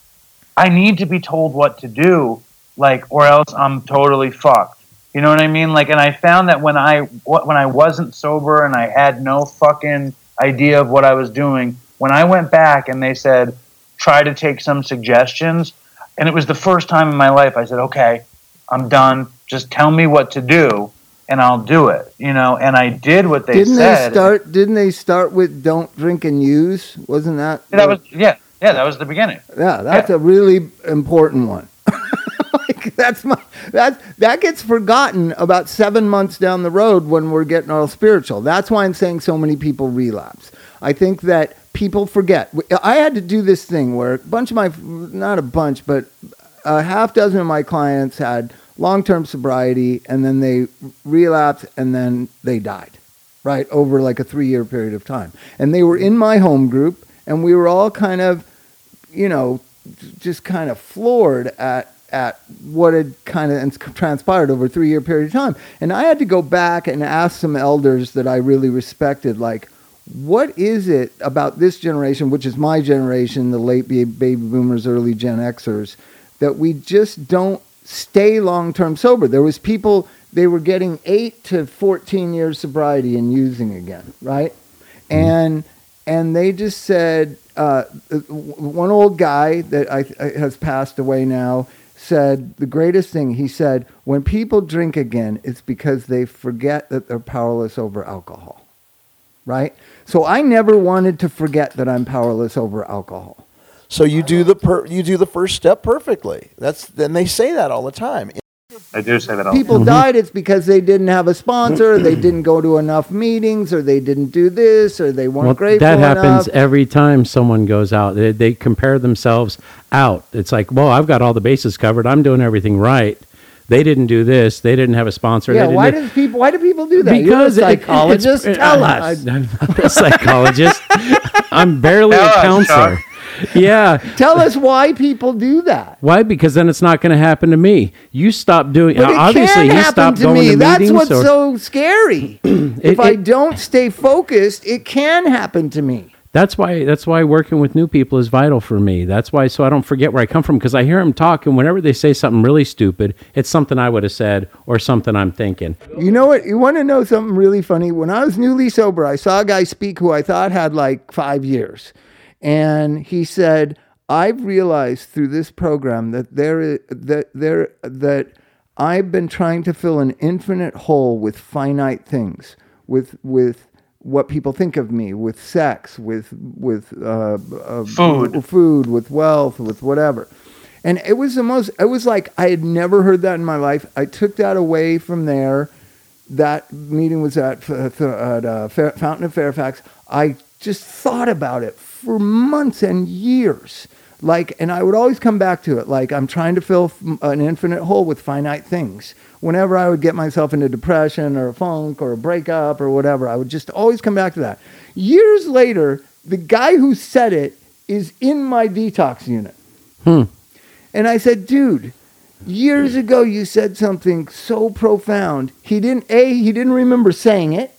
I need to be told what to do, like, or else I'm totally fucked. You know what I mean? Like, and I found that when I when I wasn't sober and I had no fucking idea of what I was doing, when I went back and they said, try to take some suggestions, and it was the first time in my life I said, okay, I'm done. Just tell me what to do, and I'll do it. You know, and I did what they didn't said. they start? Didn't they start with "Don't drink and use"? Wasn't that? That was yeah, yeah. That was the beginning. yeah. That's a really important one. like, that's my that that gets forgotten about seven months down the road when we're getting all spiritual. That's why I'm saying so many people relapse. I think that people forget. I had to do this thing where a bunch of my not a bunch, but a half dozen of my clients had long-term sobriety and then they relapsed and then they died right over like a three-year period of time. And they were in my home group and we were all kind of you know just kind of floored at at what had kind of transpired over a three-year period of time. And i had to go back and ask some elders that i really respected like what is it about this generation which is my generation the late baby boomers early gen xers that we just don't stay long term sober. There was people they were getting eight to fourteen years sobriety and using again, right? And and they just said uh, one old guy that I, I- has passed away now said the greatest thing. He said when people drink again it's because they forget that they're powerless over alcohol. Right? So i never wanted to forget that i'm powerless over alcohol So you do the per, you do the first step perfectly. That's then they say that all the time. I do say that all. people died, it's because they didn't have a sponsor, they didn't go to enough meetings, or they didn't do this, or they weren't well, grateful that happens enough. every time someone goes out. They, they compare themselves out. It's like, well, I've got all the bases covered. I'm doing everything right. They didn't do this. They didn't have a sponsor. Yeah, they didn't why do- does people? Why do people do that? because You're a it- psychologist. it's- Tell I, us. am not a psychologist. I'm barely Tell a counselor. Chuck. Yeah. Tell us why people do that. Why? Because then it's not going to happen to me. You stop doing. But it obviously, can he happen stopped to going me. to That's meetings. what's or- so scary. if It- I it- don't stay focused, it can happen to me. That's why. That's why working with new people is vital for me. That's why, so I don't forget where I come from because I hear them talk, and whenever they say something really stupid, it's something I would have said or something I'm thinking. You know what? You want to know something really funny? When I was newly sober, I saw a guy speak who I thought had like five years. And he said, I've realized through this program that there is, that there that I've been trying to fill an infinite hole with finite things, with with what people think of me, with sex, with with uh, uh, Food. food, with wealth, with whatever. And it was the most, it was like I had never heard that in my life. I took that away from there. That meeting was at, at uh, Fountain of Fairfax. I just thought about it for months and years. Like, and I would always come back to it. Like, I'm trying to fill an infinite hole with finite things. Whenever I would get myself into depression or a funk or a breakup or whatever, I would just always come back to that. Years later, the guy who said it is in my detox unit. Hmm. And I said, dude, years ago you said something so profound. He didn't, A, he didn't remember saying it.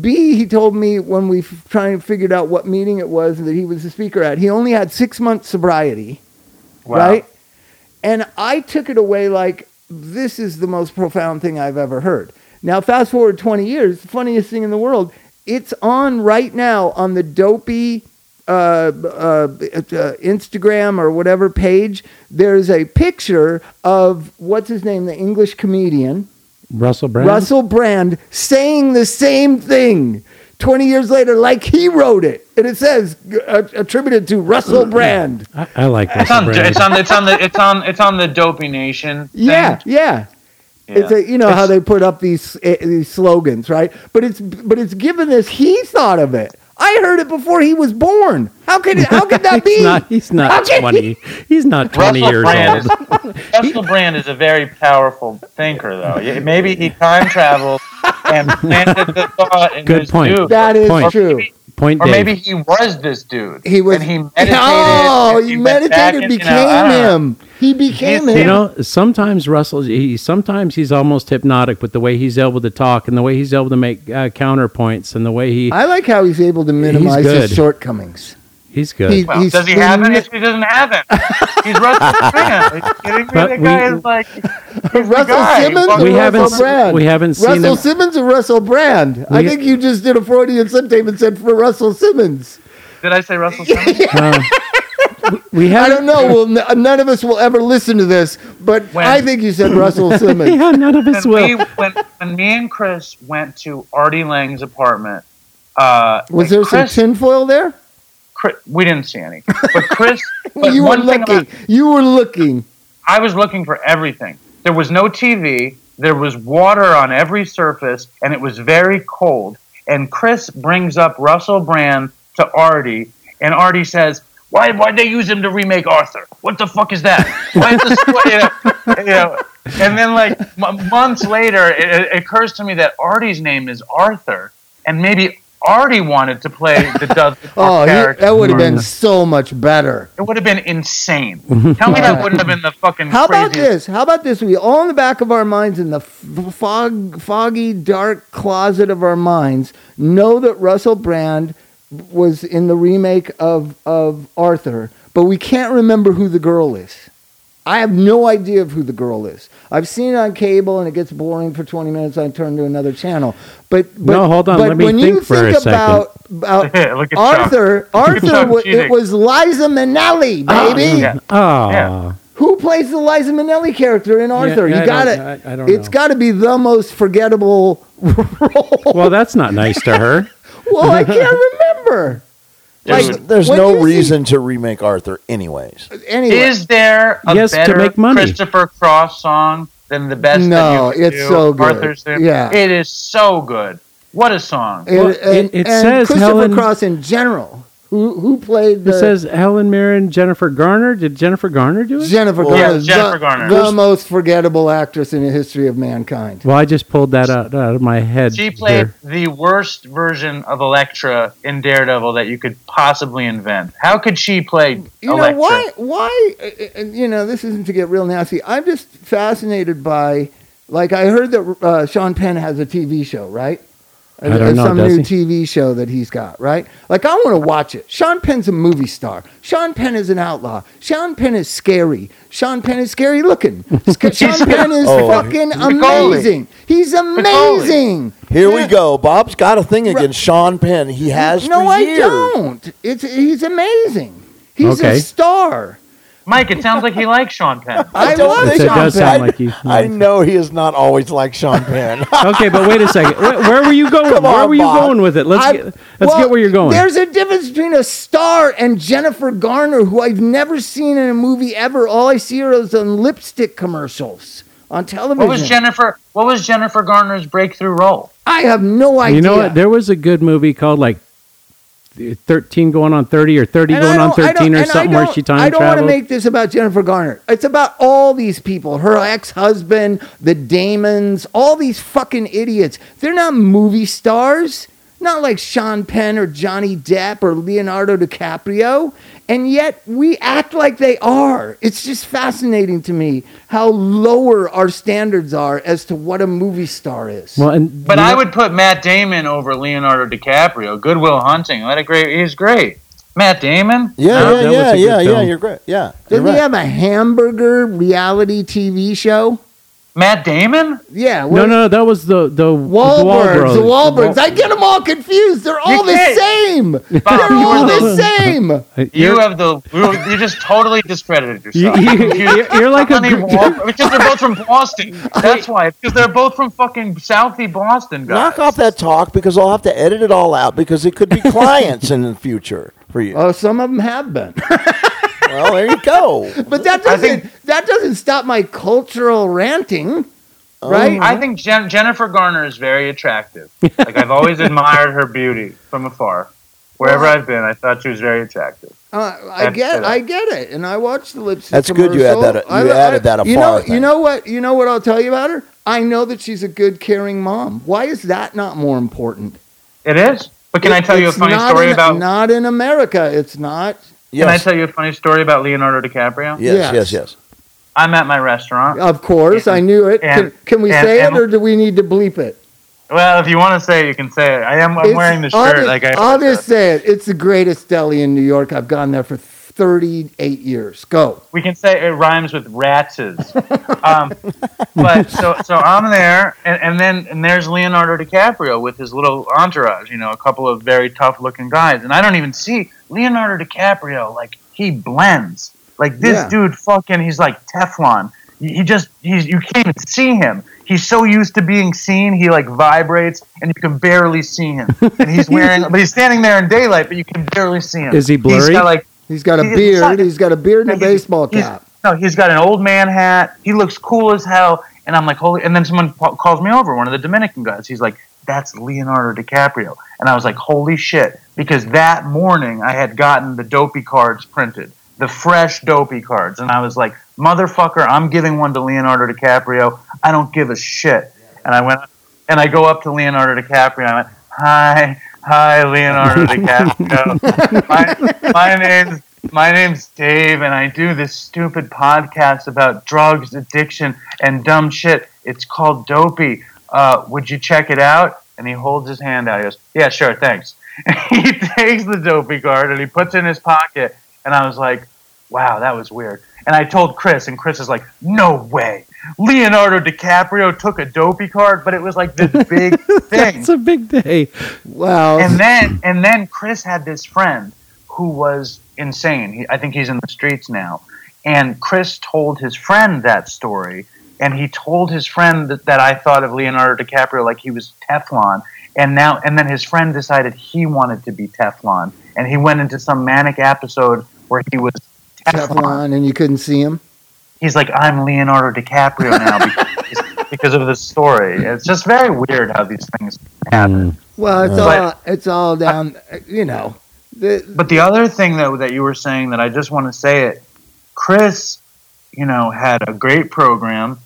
B, he told me when we f- trying figured out what meeting it was that he was the speaker at, he only had six months sobriety, Wow. right? And I took it away like, this is the most profound thing I've ever heard. Now, fast forward 20 years, the funniest thing in the world, it's on right now on the dopey uh, uh, uh, Instagram or whatever page. There's a picture of what's his name, the English comedian, Russell Brand. Russell Brand, saying the same thing 20 years later, like he wrote it. And it says, uh, attributed to Russell Brand. I, I like It's on, Brand. it's on, it's on the, it's on, it's on the Dopey Nation. thing. Yeah, yeah. It's a, you know how they put up these eh, these slogans, right? But it's but it's given this. He thought of it. I heard it before he was born. How could it, how could that be? he's not. He's not can twenty. He's not twenty Russell years Brand old. Is, Russell Brand is a very powerful thinker, though. Maybe he time traveled and planted the thought in Good this point. dude. That is Point. true. Point or Dave. maybe he was this dude. He was. And he meditated. oh, and he, went back meditated, and, you know, became I know. him. He became him. You know, sometimes Russell, he, sometimes he's almost hypnotic with the way he's able to talk and the way he's able to make uh, counterpoints and the way he I like how he's able to minimize his shortcomings. He's good. He- Well, He's does he have been- it? He doesn't have it, he's Russell Brand. Are you kidding me? But the guy is like Russell. Simmons or We Russell haven't s- Brand? we haven't seen Russell him- Simmons or Russell Brand. I think you just did a Freudian slip tape and said for Russell Simmons. Did I say Russell Simmons? Uh, we I haven't. don't know. Well, n- none of us will ever listen to this, but When- I think you said Russell Simmons. Yeah, none of us when, we, will. when, when me and Chris went to Artie Lange's apartment, uh, Was there Chris, some tinfoil there? Chris, we didn't see any, but Chris, but you were looking. about- you were looking. I was looking for everything. There was no TV. There was water on every surface, and it was very cold. And Chris brings up Russell Brand to Artie, and Artie says, "Why? Why'd they use him to remake Arthur? What the fuck is that? Why is this, you, know, you know?" And then, like m- months later, it, it occurs to me that Artie's name is Arthur, and maybe Artie wanted to play the Dudley Oh, Moore he- that would have been so much better. It would have been insane. Tell me that wouldn't have been the fucking. How about this? How about this? We all in the back of our minds, in the f- fog, foggy, dark closet of our minds, know that Russell Brand was in the remake of of Arthur, but we can't remember who the girl is. I have no idea of who the girl is. I've seen it on cable, and it gets boring for twenty minutes. I turn to another channel. But, but No, hold on, But let me when you think for a think second. about about Look at Chuck. Arthur, Look at Arthur, Chuck wa- it cheating. was Liza Minnelli, ah, baby. Yeah. Oh, Yeah. Who plays the Liza Minnelli character in Arthur? yeah, you I got don't- it. I- I don't It's know. got to be the most forgettable role. well, that's not nice to her. well, I can't remember. There's, Like, there's when no you see- reason to remake Arthur, anyways. Anyway, Is there a Yes, to better make money. Christopher Cross song than the best? No, that you could it's do, so good. Arthur's theme? Yeah. it is so good. What a song! and, Well, and, it- it and says Christopher Helen- Cross in general, Who who played the It says Helen Mirren, Jennifer Garner. Did Jennifer Garner do it? Jennifer Well, Garner? yeah, Jennifer the, Garner. the most forgettable actress in the history of mankind. well, I just pulled that out, out of my head. She played there. the worst version of Elektra in Daredevil that you could possibly invent. How could she play You know why? Why? uh, uh, You know, this isn't to get real nasty. I'm just fascinated by, like, I heard that uh, Sean Penn has a TV show, right? I don't know, Some new he? TV show that he's got, right? Like, I want to watch it. Sean Penn's a movie star. Sean Penn is an outlaw. Sean Penn is scary. Sean Penn is scary looking. Sean Penn is Oh. fucking amazing. He's amazing. Here we go. Bob's got a thing against Sean Penn. He has No, I years. don't. It's he's amazing. He's Okay. a star. Mike, it sounds like he likes Sean Penn. I, don't love think- It Sean does Penn. sound like you. I know he is not always like Sean Penn. okay, but wait a second. Where, where were you going? Come where on, were you Bob. going with it? Let's I- get, let's well, get where you're going. There's a difference between a star and Jennifer Garner, who I've never seen in a movie ever. All I see her is on lipstick commercials on television. What was Jennifer? What was Jennifer Garner's breakthrough role? I have no idea. You know what? There was a good movie called like 13 going on 30 or 30 And going on 13 or something where she time travel I don't want to make this about Jennifer Garner. It's about all these people, her ex-husband, the Damons, all these fucking idiots. They're not movie stars. Not like Sean Penn or Johnny Depp or Leonardo DiCaprio. And yet we act like they are. It's just fascinating to me how lower our standards are as to what a movie star is. well, and But you I would put Matt Damon over Leonardo DiCaprio. Good Will Hunting. What a great. He's great. Matt Damon. Yeah, No, yeah, that yeah, a yeah, yeah. film. You're great. Yeah. you're Doesn't he right. have a hamburger reality TV show? Matt Damon. Yeah. no, what- no, that was the the Wahlbergs, the Wahlbergs. I get them all confused. They're all the same. Bob, They're you all the the- same. You You're, have the. You just totally discredited you, yourself. you, you're, you're like a Funny because they're both from Boston. That's why. Because they're both from fucking Southie Boston, guys. Knock off that talk because I'll have to edit it all out because it could be clients in the future for you. Oh, some of them have been, well, there you go. but that doesn't think- that doesn't stop my cultural ranting, right? I think Jen- Jennifer Garner is very attractive. Like I've always admired her beauty from afar. Wherever I've been, I thought she was very attractive. Uh, I That's get, it. I get it, and I watched the lipstick. That's good you had that- you I- added that You know, thing. you know what? You know what? I'll tell you about her. I know that she's a good, caring mom. Why is that not more important? It is. But can I tell you a funny story in, about? Not in America. It's not. Can I tell you a funny story about Leonardo DiCaprio? yes, Yes. yes, yes. I'm at my restaurant. Of course, I knew it. and- can, can we and- say and- it, or do we need to bleep it? Well, if you want to say it, you can say it. I am. I'm It's- wearing the I'll shirt. just- like I. I'll just say it. It's the greatest deli in New York. I've gone there for 38 years. Go. We can say it rhymes with ratses. um, but so so I'm there, and, and then and there's Leonardo DiCaprio with his little entourage. You know, a couple of very tough looking guys, and I don't even see Leonardo DiCaprio. Like he blends. Like this Yeah. dude, fucking, he's like Teflon. He he just he's you can't even see him. He's so used to being seen, he like vibrates, and you can barely see him. And he's wearing, but he's standing there in daylight, but you can barely see him. Is he He's blurry? got like He's got a He- beard. He's got a beard and a baseball cap. No, he's got an old man hat. He looks cool as hell. And I'm like, holy. And then someone calls me over, one of the Dominican guys. He's like, that's Leonardo DiCaprio. And I was like, holy shit. Because that morning I had gotten the dopey cards printed, the fresh dopey cards. And I was like, motherfucker, I'm giving one to Leonardo DiCaprio. I don't give a shit. And I went, and I go up to Leonardo DiCaprio and I went, hi, hi, Leonardo DiCaprio. my, my name's my name's Dave, and I do this stupid podcast about drugs, addiction, and dumb shit. It's called Dopey. Uh, would you check it out? And he holds his hand out. He goes, "Yeah, sure, thanks." And he takes the Dopey card and he puts it in his pocket. And I was like, "Wow, that was weird." And I told Chris, and Chris is like, "No way." Leonardo DiCaprio took a dopey card, but it was like this big thing. It's a big day. Wow. and then and then Chris had this friend who was insane. He, I think he's in the streets now. And Chris told his friend that story, and he told his friend that, that I thought of Leonardo DiCaprio like he was Teflon. And now and then his friend decided he wanted to be Teflon, and he went into some manic episode where he was Teflon. Teflon, and you couldn't see him. He's like, I'm Leonardo DiCaprio now because, because of the story. It's just very weird how these things happen. Well, it's Yeah. all it's all down. You know, The- But the other thing that that you were saying that I just want to say it, Chris, you know, had a great program.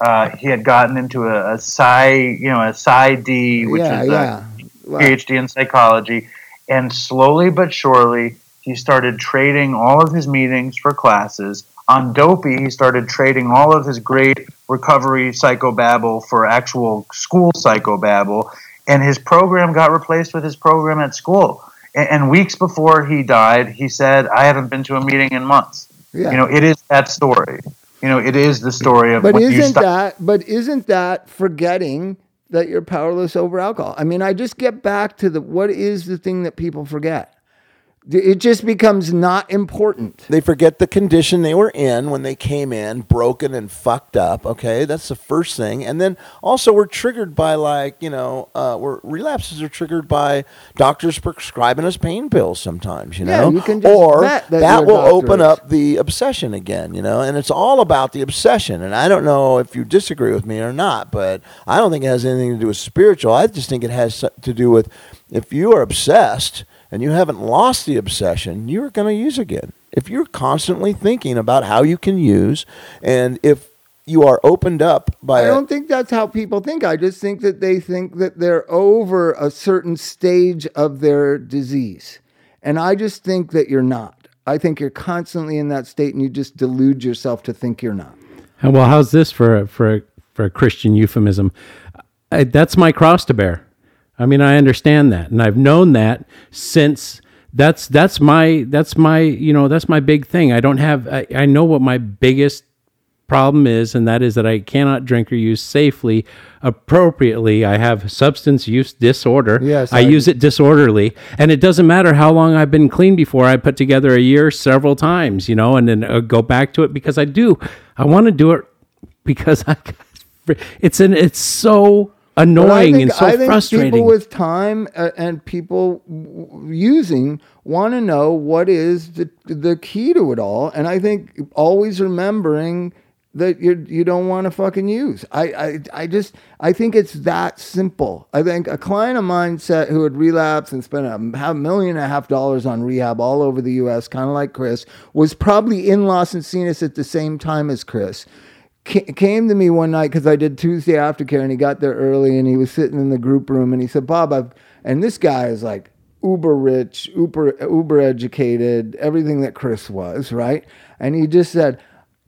Uh, he had gotten into a, a Psi, you know, a PsyD, which yeah, is yeah. a Well, PhD in psychology, and slowly but surely he started trading all of his meetings for classes. On Dopey, he started trading all of his great recovery psychobabble for actual school psychobabble, and his program got replaced with his program at school. And, and weeks before he died, he said, "I haven't been to a meeting in months." yeah. You know, it is that story. You know, it is the story of but isn't stop. that but isn't that forgetting that you're powerless over alcohol i mean i just get back to the what is the thing that people forget it just becomes not important They forget the condition they were in when they came in, broken and fucked up. Okay, that's the first thing. And then also, we're triggered by like you know, uh, we're relapses are triggered by doctors prescribing us pain pills sometimes. You know? Yeah, you can just or that that will open up the obsession again. You know, and it's all about the obsession. And I don't know if you disagree with me or not, but I don't think it has anything to do with spiritual. I just think it has to do with if you are obsessed and you haven't lost the obsession, you're going to use again. If you're constantly thinking about how you can use, and if you are opened up by I don't think that's how people think. I just think that they think that they're over a certain stage of their disease. And I just think that you're not. I think you're constantly in that state and you just delude yourself to think you're not. Well, how's this for a, for a, for a Christian euphemism? I, that's my cross to bear. I mean, I understand that, and I've known that since that's that's my that's my you know that's my big thing. I don't have I, I know what my biggest problem is, and that is that I cannot drink or use safely, appropriately. I have substance use disorder. Yes, I, I- use it disorderly, and it doesn't matter how long I've been clean before. I put together a year several times, you know, and then uh, go back to it because I do. I want to do it because I. It's an. It's so annoying think- and so I think frustrating. People with time uh, and people w- using want to know what is the the key to it all, and I think always remembering that you you don't want to fucking use. I, I I just I think it's that simple. I think a client of mine said who had relapsed and spent a half million and a half dollars on rehab all over the U.S., kind of like Chris, was probably in Los Angeles at the same time as Chris came to me one night because I did Tuesday aftercare and he got there early and he was sitting in the group room and he said, Bob, I've, and this guy is like uber rich, uber, uber educated, everything that Chris was, right? And he just said,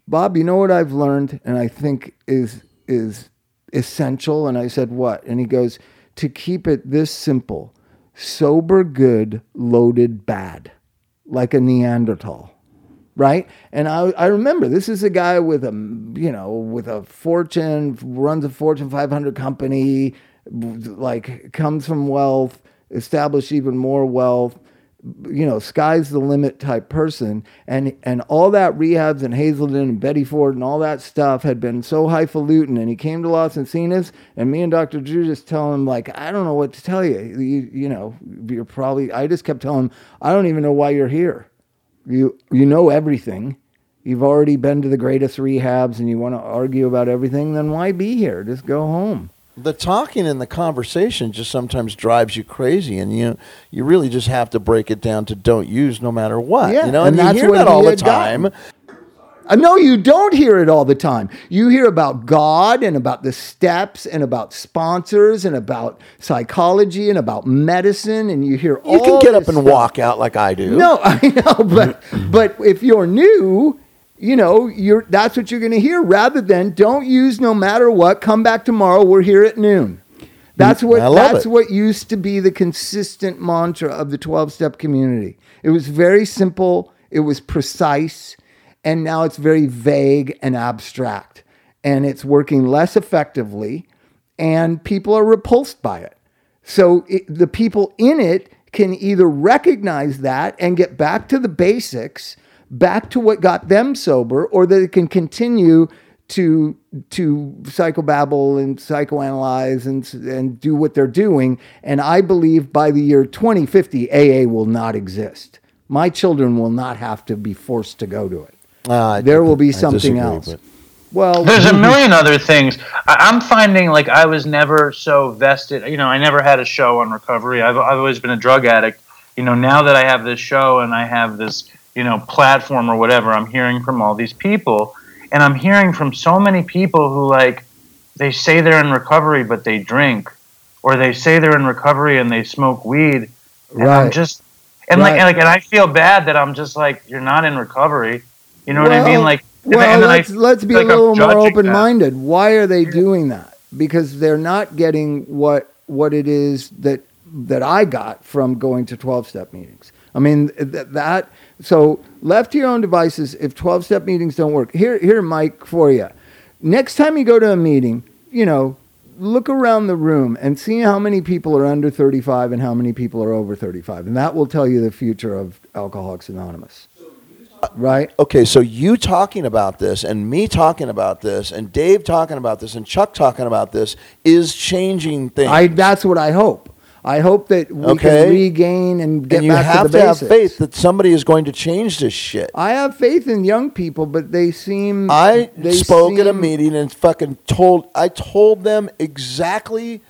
Bob, you know what I've learned and I think is, is essential? And I said, what? And he goes, to keep it this simple, sober good, loaded bad, like a Neanderthal right? And I, I remember this is a guy with a you know with a fortune runs a Fortune 500 company, like comes from wealth, established even more wealth. You know, sky's the limit type person, and and all that rehabs and Hazelden and Betty Ford and all that stuff had been so highfalutin. And he came to Las Encinas, and me and Dr. Drew just tell him like, I don't know what to tell you. You you know, you're probably. I just kept telling him, I don't even know why you're here you you know everything you've already been to the greatest rehabs and you want to argue about everything then why be here just go home the talking and the conversation just sometimes drives you crazy, and you you really just have to break it down to don't use no matter what. Yeah, you know, and and, that's you hear what that all the time. gotten. Uh, no you don't hear it all the time you hear about god and about the steps and about sponsors and about psychology and about medicine and you hear all You can get up and stuff. walk out like I do. No, I know, but but if you're new, you know, you're that's what you're going to hear rather than don't use no matter what. Come back tomorrow. We're here at noon. That's what that's it. what used to be the consistent mantra of the 12 step community. It was very simple, it was precise, and now it's very vague and abstract. And it's working less effectively and people are repulsed by it. So it, the people in it can either recognize that and get back to the basics, back to what got them sober, or they can continue to to psychobabble and psychoanalyze and and do what they're doing. And I believe by the year 2050, AA will not exist. My children will not have to be forced to go to it. Uh, There will be something disagree, else. but- Well, There's a million other things. I, I'm finding like I was never so vested. You know, I never had a show on recovery. I've, I've always been a drug addict, you know, now that I have this show and I have this, you know, platform or whatever, I'm hearing from all these people and I'm hearing from so many people who like they say they're in recovery but they drink or they say they're in recovery and they smoke weed and I'm Right. just and Right. like and like and I feel bad that I'm just like you're not in recovery. You know what I mean? Well, Like Well, and let's let's be like a little more open minded. Why are they doing that? Because they're not getting what what it is that that I got from going to twelve step meetings. I mean th- that so left to your own devices. If twelve step meetings don't work, here here Mike for you. Next time you go to a meeting, you know. Look around the room and see how many people are under 35 and how many people are over 35. And that will tell you the future of Alcoholics Anonymous. Right? Okay, so you talking about this and me talking about this and Dave talking about this and Chuck talking about this is changing things. I that's what I hope. I hope that we Okay. can regain and get and you back have to the to basics. have faith that somebody is going to change this shit. I have faith in young people, but they seem. I they spoke at a meeting and fucking told I told them exactly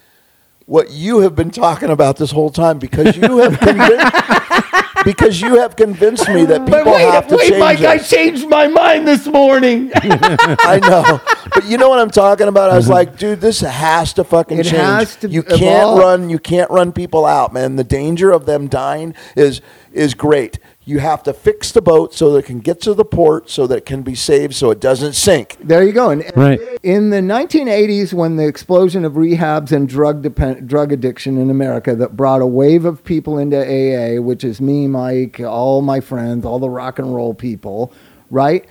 what you have been talking about this whole time because you have convinced because you have convinced me that people wait, have to wait, change Mike! I changed my mind this morning. I know, but you know what I'm talking about. I was mm-hmm. like, dude, this has to fucking It change. has to you can't run. You can't run people out, man. The danger of them dying is is great. You have to fix the boat so that it can get to the port, so that it can be saved, so it doesn't sink. there you go. And Right. in the 1980s, when the explosion of rehabs and drug depend- drug addiction in America that brought a wave of people into AA, which is me, Mike, all my friends, all the rock and roll people, right?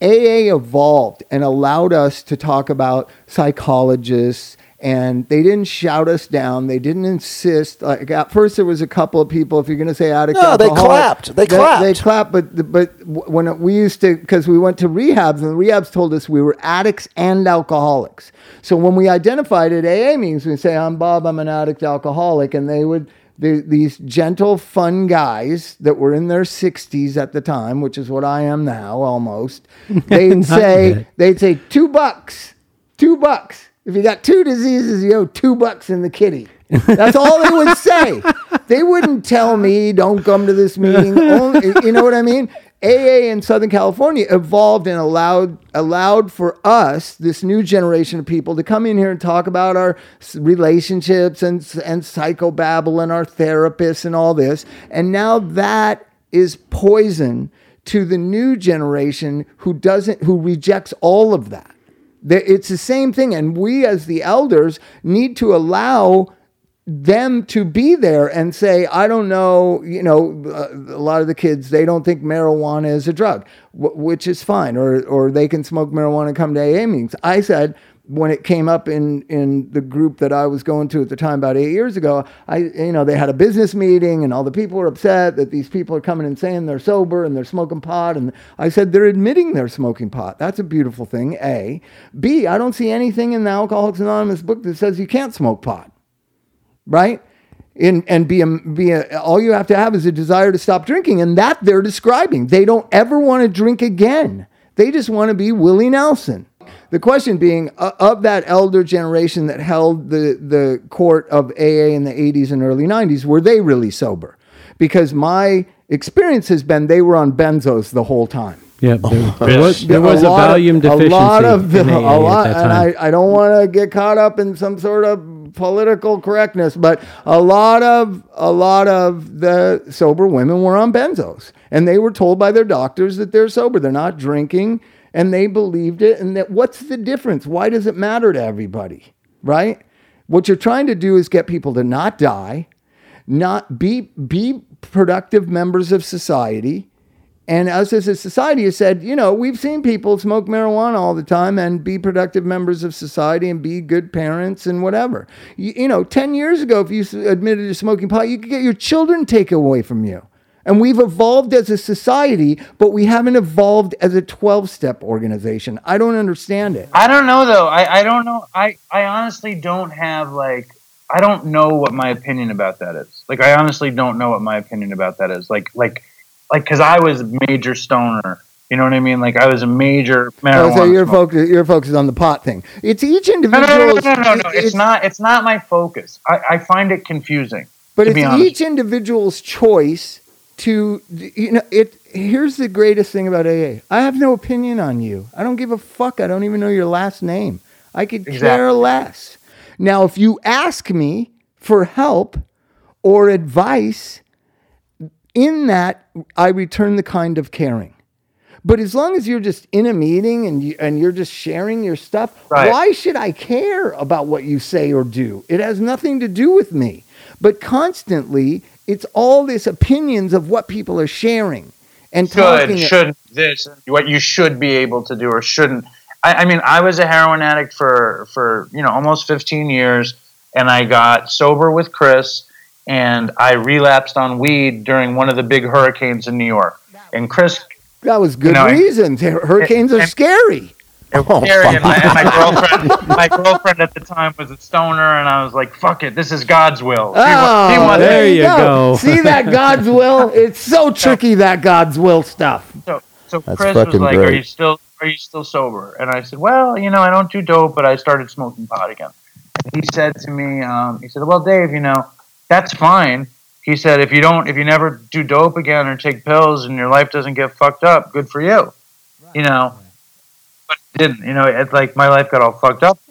AA evolved and allowed us to talk about psychologists and they didn't shout us down. They didn't insist. Like at first, there was a couple of people. If you're going to say addict, No, they clapped. They They clapped. clapped. But but when we used to, because we went to rehabs, and the rehabs told us we were addicts and alcoholics. So when we identified at AA meetings, we'd say, "I'm Bob. I'm an addict, alcoholic," and they would. The, these gentle, fun guys that were in their 60s at the time, which is what I am now almost, they'd say, they'd say, two bucks, two bucks. If you got two diseases, you owe two bucks in the kitty. That's all they would say. They wouldn't tell me, don't come to this meeting. You know what I mean? AA in Southern California evolved and allowed allowed for us, this new generation of people, to come in here and talk about our relationships and and psychobabble and our therapists and all this. And now that is poison to the new generation who doesn't who rejects all of that. It's the same thing. And we, as the elders, need to allow them to be there and say, I don't know, you know, uh, a lot of the kids, they don't think marijuana is a drug, which is fine, or, or they can smoke marijuana and come to AA meetings. I said, when it came up in, in the group that I was going to at the time about eight years ago, I you know they had a business meeting and all the people were upset that these people are coming and saying they're sober and they're smoking pot and I said they're admitting they're smoking pot. That's a beautiful thing. A, B. I don't see anything in the Alcoholics Anonymous book that says you can't smoke pot right? In, and be a, be a, all you have to have is a desire to stop drinking, and that they're describing. They don't ever want to drink again. They just want to be Willie Nelson. The question being, uh, of that elder generation that held the, the court of AA in the 80s and early 90s, were they really sober? Because my experience has been they were on benzos the whole time. Yeah, there, there was, there was a, lot of- volume deficiency A lot of the, in AA a lot, at and. I, I don't want to get caught up in some sort of political correctness, but a lot of a lot of the sober women were on benzos, and they were told by their doctors that they're sober, they're not drinking, and they believed it. And that what's the difference? Why does it matter to everybody? Right? What you're trying to do is get people to not die, not be be productive members of society. And us as a society has said, you know, we've seen people smoke marijuana all the time and be productive members of society and be good parents and whatever. You, you know, 10 years ago, if you admitted to smoking pot, you could get your children taken away from you. And we've evolved as a society, but we haven't evolved as a 12 step organization. I don't understand it. I don't know though. I, I don't know. I, I honestly don't have like I don't know what my opinion about that is. Like I honestly don't know what my opinion about that is. Like like like because I was a major stoner. You know what I mean? Like I was a major marijuana. Oh, so you're smoker. focused, you're focused on the pot thing. It's each No, individual. no, no, no, no, no, no. It's not. It's not my focus. I, I find it confusing. But it's each individual's choice to you know it here's the greatest thing about AA. I have no opinion on you. I don't give a fuck. I don't even know your last name. I could care less. Now if you ask me for help or advice, in that I return the kind of caring. But as long as you're just in a meeting and you, and you're just sharing your stuff, Right. why should I care about what you say or do? It has nothing to do with me. But constantly, it's all this opinions of what people are sharing and should shouldn't this what you should be able to do or shouldn't I, I mean i was a heroin addict for for you know almost 15 years and i got sober with chris and i relapsed on weed during one of the big hurricanes in new york and chris that was good know, reasons. Hurricanes are and- scary. It was scary, and, my, and my girlfriend my girlfriend at the time was a stoner and i was like fuck it this is god's will He wa- he Oh, wanted- there you go. See that God's will? It's so tricky that God's will stuff. So, so That's Chris was like, great. "Are you still Are you still sober?" And I said, "Well, you know, I don't do dope, but I started smoking pot again." And he said to me, um, "He said, well, Dave, you know, that's fine." He said, "If you don't, if you never do dope again or take pills, and your life doesn't get fucked up, good for you." You know, but it didn't. You know, it's like my life got all fucked up.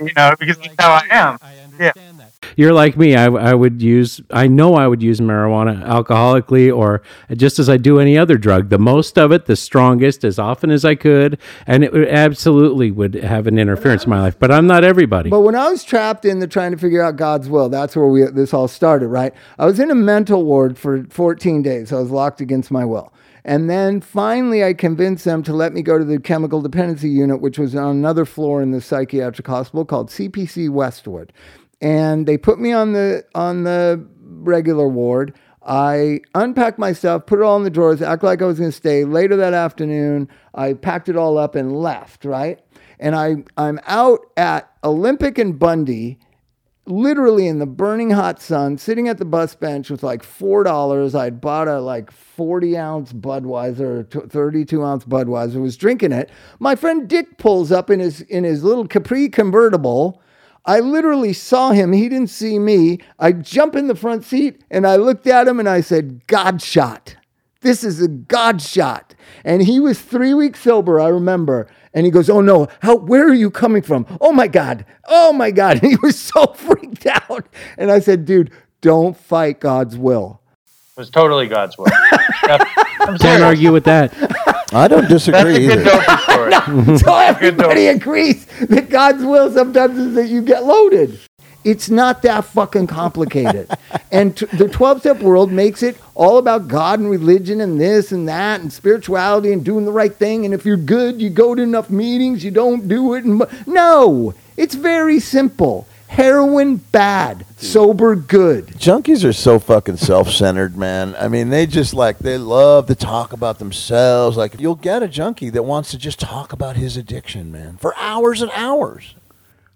You know, because that's how I am. I understand yeah. That. You're like me. I, I would use, I know I would use marijuana alcoholically or just as I do any other drug. The most of it, the strongest, as often as I could. And it would- absolutely would have an interference in my life. But I'm not everybody. But when I was trapped in the trying to figure out God's will, that's where we this all started, right? I was in a mental ward for 14 days. I was locked against my will. And then finally, I convinced them to let me go to the chemical dependency unit, which was on another floor in the psychiatric hospital called CPC Westwood. And they put me on the on the regular ward. I unpacked my stuff, put it all in the drawers, act like I was going to stay. Later that afternoon, I packed it all up and left, right? And I, I'm out at Olympic and Bundy, literally in the burning hot sun, sitting at the bus bench with like $4. I'd bought a like 40 ounce Budweiser, 32 ounce Budweiser, was drinking it. My friend Dick pulls up in his, in his little Capri convertible. I literally saw him. He didn't see me. I jump in the front seat and I looked at him and I said, God shot. This is a God shot. And he was three weeks sober, I remember. And he goes, Oh no, how where are you coming from? Oh my God. Oh my God. And he was so freaked out. And I said, dude, don't fight God's will. It was totally God's will. I'm Can't argue with that. I don't disagree. That's a disagree good either. dope story. so everybody agrees that God's will sometimes is that you get loaded. It's not that fucking complicated. and t- the 12 step world makes it all about God and religion and this and that and spirituality and doing the right thing. And if you're good, you go to enough meetings, you don't do it. And no, it's very simple. Heroin, bad. Sober, good. Junkies are so fucking self-centered, man. I mean, they just like they love to talk about themselves. Like you'll get a junkie that wants to just talk about his addiction, man, for hours and hours.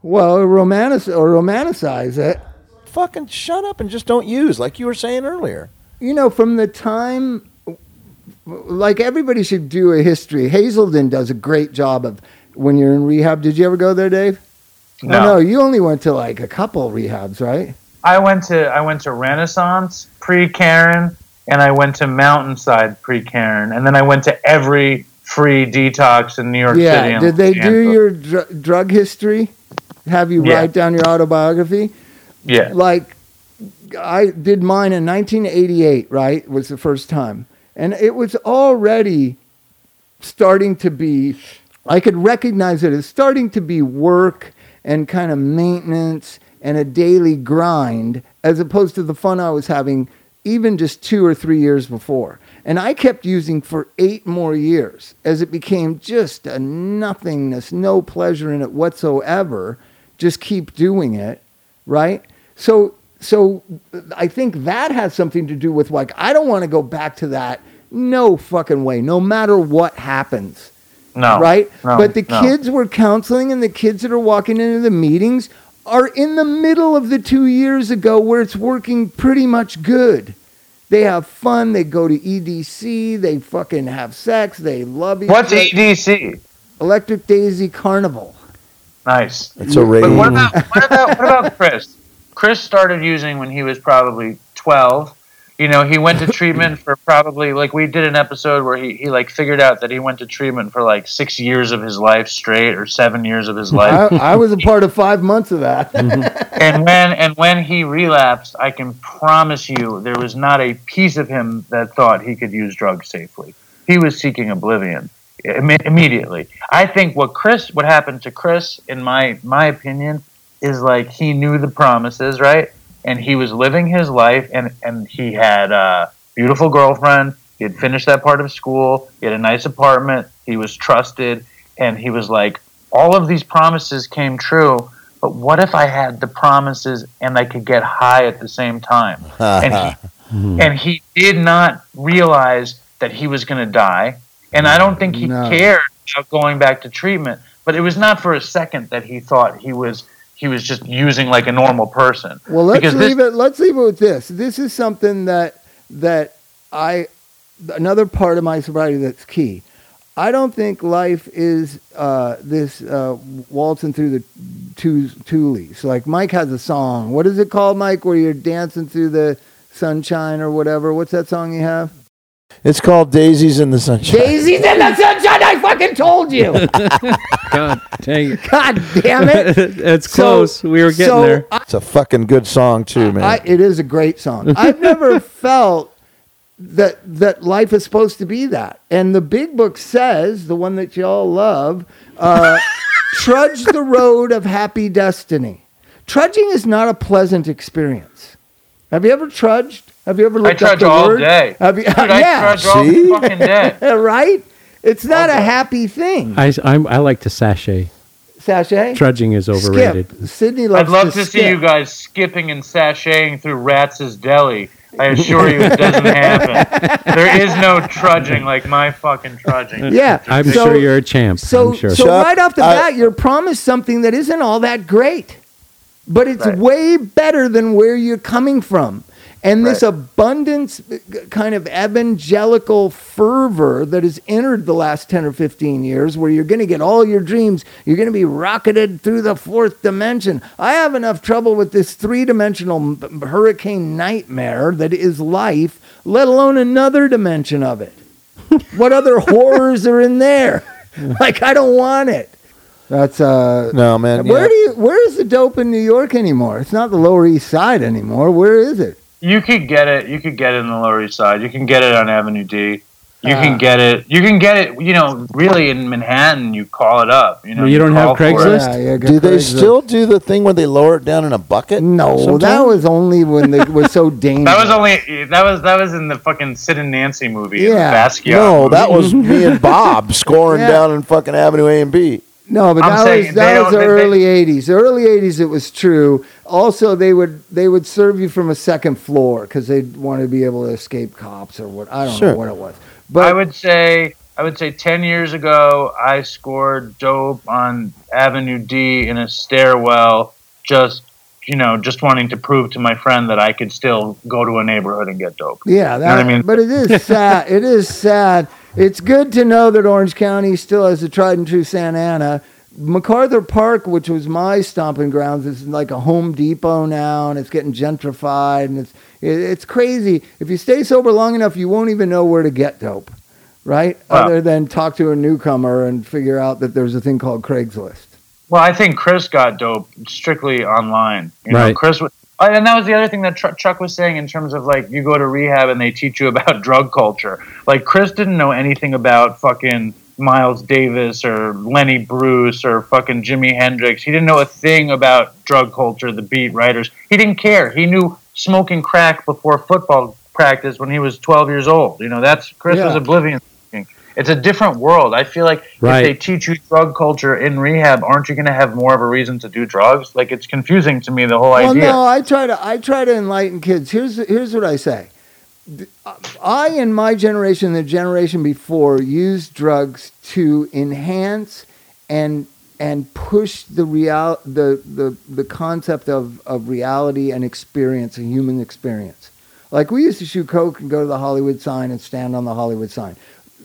Well, romantic or romanticize it. Fucking shut up and just don't use, like you were saying earlier. you know, from the time, like everybody should do a history. Hazelden does a great job of when you're in rehab. Did you ever go there, Dave? No. Oh, no, you only went to like a couple rehabs, right? I went to I went to Renaissance pre Karen, and I went to Mountainside pre Karen, and then I went to every free detox in New York City. yeah. Did they Los do your dr- drug history? Have you Yeah. write down your autobiography? Yeah, like I did mine in 1988, right? Was the first time. And it was already starting to be I could recognize it as starting to be work and kind of maintenance and a daily grind as opposed to the fun I was having even just 2 or 3 years before. And I kept using for 8 more years as it became just a nothingness, no pleasure in it whatsoever. Just keep doing it right? So so I think that has something to do with like I don't want to go back to that. No fucking way. No matter what happens, no, right? no, but the no. kids we're counseling and the kids that are walking into the meetings are in the middle of the 2 years ago where it's working pretty much good. They have fun, they go to EDC, they fucking have sex, they love each other. What's. EDC? Electric Daisy Carnival. Nice. It's a But what about what about what about Chris? Chris started using when he was probably 12. You know, he went to treatment for probably like we did an episode where he, he like figured out that he went to treatment for like six years of his life straight or seven years of his life. I, I was a part of five months of that. Mm-hmm. and when and when he relapsed, I can promise you there was not a piece of him that thought he could use drugs safely. He was seeking oblivion imme- immediately. I think what Chris, what happened to Chris, in my my opinion, is like he knew the promises, right? And he was living his life, and and he had a beautiful girlfriend. He had finished that part of school. He had a nice apartment. He was trusted, and he was like, all of these promises came true. But what if I had the promises and I could get high at the same time? and he, and he did not realize that he was going to die. And I don't think he No. cared about going back to treatment. But it was not for a second that he thought he was he was just using like a normal person. Well, let's Because this- leave it. Let's leave it with this. This is something that that I another part of my sobriety that's key. I don't think life is uh, this uh, waltzing through the two tulies. Like Mike has a song. What is it called, Mike? Where you're dancing through the sunshine or whatever. What's that song you have? It's called Daisies in the Sunshine. Daisies in the sunshine. I fucking told you. God dang it. God damn it. it's So- close. we were getting so there. I- It's a fucking good song too, man. I, it is a great song. I've never felt that that life is supposed to be that. And the big book says, the one that you all love, uh, trudge the road of happy destiny. Trudging is not a pleasant experience. Have you ever trudged? Have you ever I looked up trudge the all word? day. Have you? Dude, I yeah, trudge all See? fucking day. right. It's not a Okay. happy thing. I, I'm, I like to sachet. Sachet. Trudging is overrated. Skip. Sydney loves I'd love to, to see you guys skipping and sashaying through Katz's Deli. I assure you it doesn't happen. There is no trudging like my fucking trudging. Yeah, I'm so- sure you're a champ. So, I'm sure. so Chuck, right off the I- bat, you're promised something that isn't all that great, but it's Right. way better than where you're coming from. And this Right. abundance, uh, kind of evangelical fervor that has entered the last 10 or 15 years, where you're going to get all your dreams, you're going to be rocketed through the fourth dimension. I have enough trouble with this three dimensional hurricane nightmare that is life, let alone another dimension of it what other horrors are in there? Like I don't want it. That's uh no, man. where yeah. do you where is the dope in New York anymore? It's not the Lower East Side anymore. Where is it? You could get it. You could get it in the Lower East Side. You can get it on Avenue D. You Ah. can get it. You can get it. You know, really in Manhattan, you call it up. You know, You don't have call for it. Craigslist? Yeah, yeah, Do they still do the thing where they lower it down in a bucket? No, that was only when it was so dangerous. That was only that was that was in the fucking Sid and Nancy movie. Yeah. Basquiat. No, movie. that was me and Bob scoring Yeah. down in fucking Avenue A and B. No, but I'm that saying was that was the they- they- early '80s. The early '80s, it was true. Also, they would they would serve you from a second floor because they wanted to be able to escape cops or what. I don't Sure. know what it was. But I would say I would say ten years ago I scored dope on Avenue D in a stairwell, just you know, just wanting to prove to my friend that I could still go to a neighborhood and get dope. Yeah, that, what I mean? but it is sad. it is sad. It's good to know that Orange County still has a tried and true Santa Ana. MacArthur Park, which was my stomping grounds, is like a Home Depot now, and it's getting gentrified, and it's it, it's crazy. If you stay sober long enough, you won't even know where to get dope, right? Wow. Other than talk to a newcomer and figure out that there's a thing called Craigslist. Well, I think Chris got dope strictly online. You know, Right. Chris was, oh, Oh, and that was the other thing that Tr- Chuck was saying in terms of like you go to rehab and they teach you about drug culture. Like Chris didn't know anything about fucking Miles Davis or Lenny Bruce or fucking Jimi Hendrix. He didn't know a thing about drug culture, the beat writers. He didn't care. He knew smoking crack before football practice when he was 12 years old. You know, that's Chris was Yeah. oblivious. It's a different world. I feel like Right. if they teach you drug culture in rehab, aren't you going to have more of a reason to do drugs? Like it's confusing to me the whole Well, idea. no, I try to I try to enlighten kids. Here's here's what I say. I and my generation, the generation before, used drugs to enhance and and push the real the the, the concept of, of reality and experience, a human experience. Like we used to shoot coke and go to the Hollywood sign and stand on the Hollywood sign.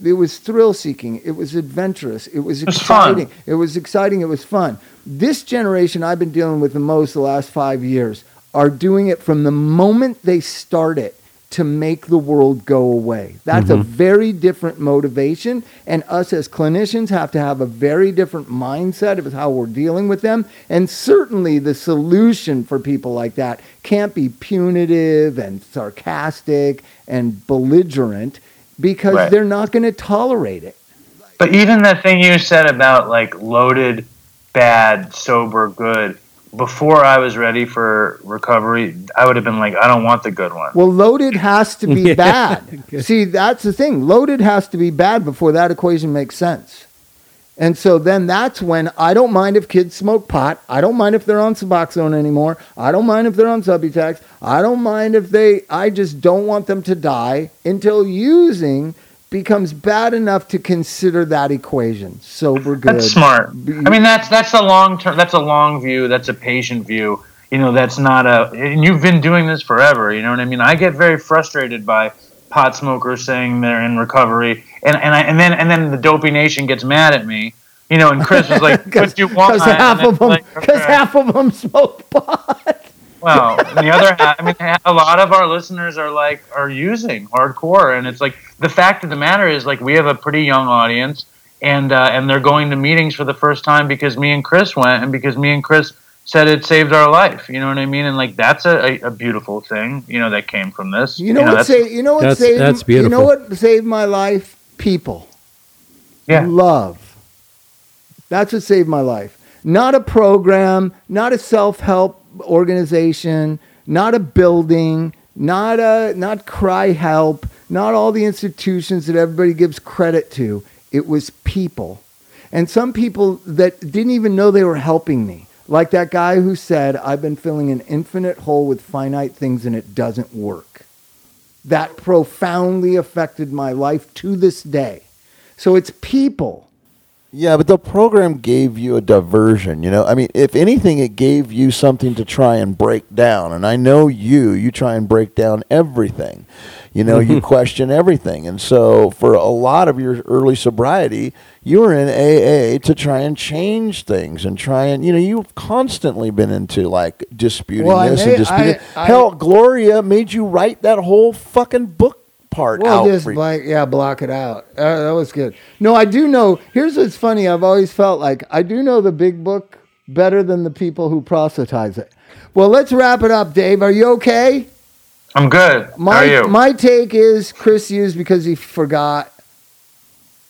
It was thrill seeking. It was adventurous. It was exciting. It was exciting. It was fun. This generation I've been dealing with the most the last five years are doing it from the moment they start it to make the world go away. That's a very different motivation. And us as clinicians have to have a very different mindset of how we're dealing with them. And certainly the solution for people like that can't be punitive and sarcastic and belligerent because Right. they're not going to tolerate it. But even the thing you said about like loaded, bad, sober, good. Before I was ready for recovery, I would have been like, I don't want the good one. Well, loaded has to be bad. See, that's the thing. Loaded has to be bad before that equation makes sense. And so then that's when I don't mind if kids smoke pot. I don't mind if they're on Suboxone anymore. I don't mind if they're on Subutex. I don't mind if they, I just don't want them to die until using becomes bad enough to consider that equation. Sober, good. That's smart. I mean, that's that's a long term. That's a long view. That's a patient view. You know, that's not a. And you've been doing this forever. You know what I mean? I get very frustrated by pot smokers saying they're in recovery, and and I, and then and then the dopey nation gets mad at me. You know, and Chris was like, Because "What you want?" half of them, like, because okay. half of them smoke pot. Well, and the other half, I mean, a lot of our listeners are like are using hardcore, and it's like the fact of the matter is like we have a pretty young audience, and uh, and they're going to meetings for the first time because me and Chris went, and because me and Chris said it saved our life. You know what I mean? And like that's a, a, a beautiful thing, you know, that came from this. You know what that's, saved? You know what That's- saved? that's beautiful. You know what saved my life? People. Yeah. Love. That's what saved my life. Not a program, not a self-help organization, not a building, not a not CRI-Help, not all the institutions that everybody gives credit to. It was people. And some people that didn't even know they were helping me. Like that guy who said, I've been filling an infinite hole with finite things and it doesn't work that profoundly affected my life to this day. So it's people. Yeah, but the program gave you a diversion, you know? I mean, if anything, it gave you something to try and break down. And I know you, you try and break down everything. You know, you question everything. And so for a lot of your early sobriety, you were in AA to try and change things and try and, you know, you've constantly been into like disputing Well, this may- and disputing. I- I- Hell, Gloria made you write that whole fucking book part Well, out. just like yeah, block it out. Uh, that was good. No, I do know. Here's what's funny. I've always felt like I do know the big book better than the people who proselytize it. Well, let's wrap it up, Dave. Are you okay? I'm good. My How are you? my take is Chris used because he forgot.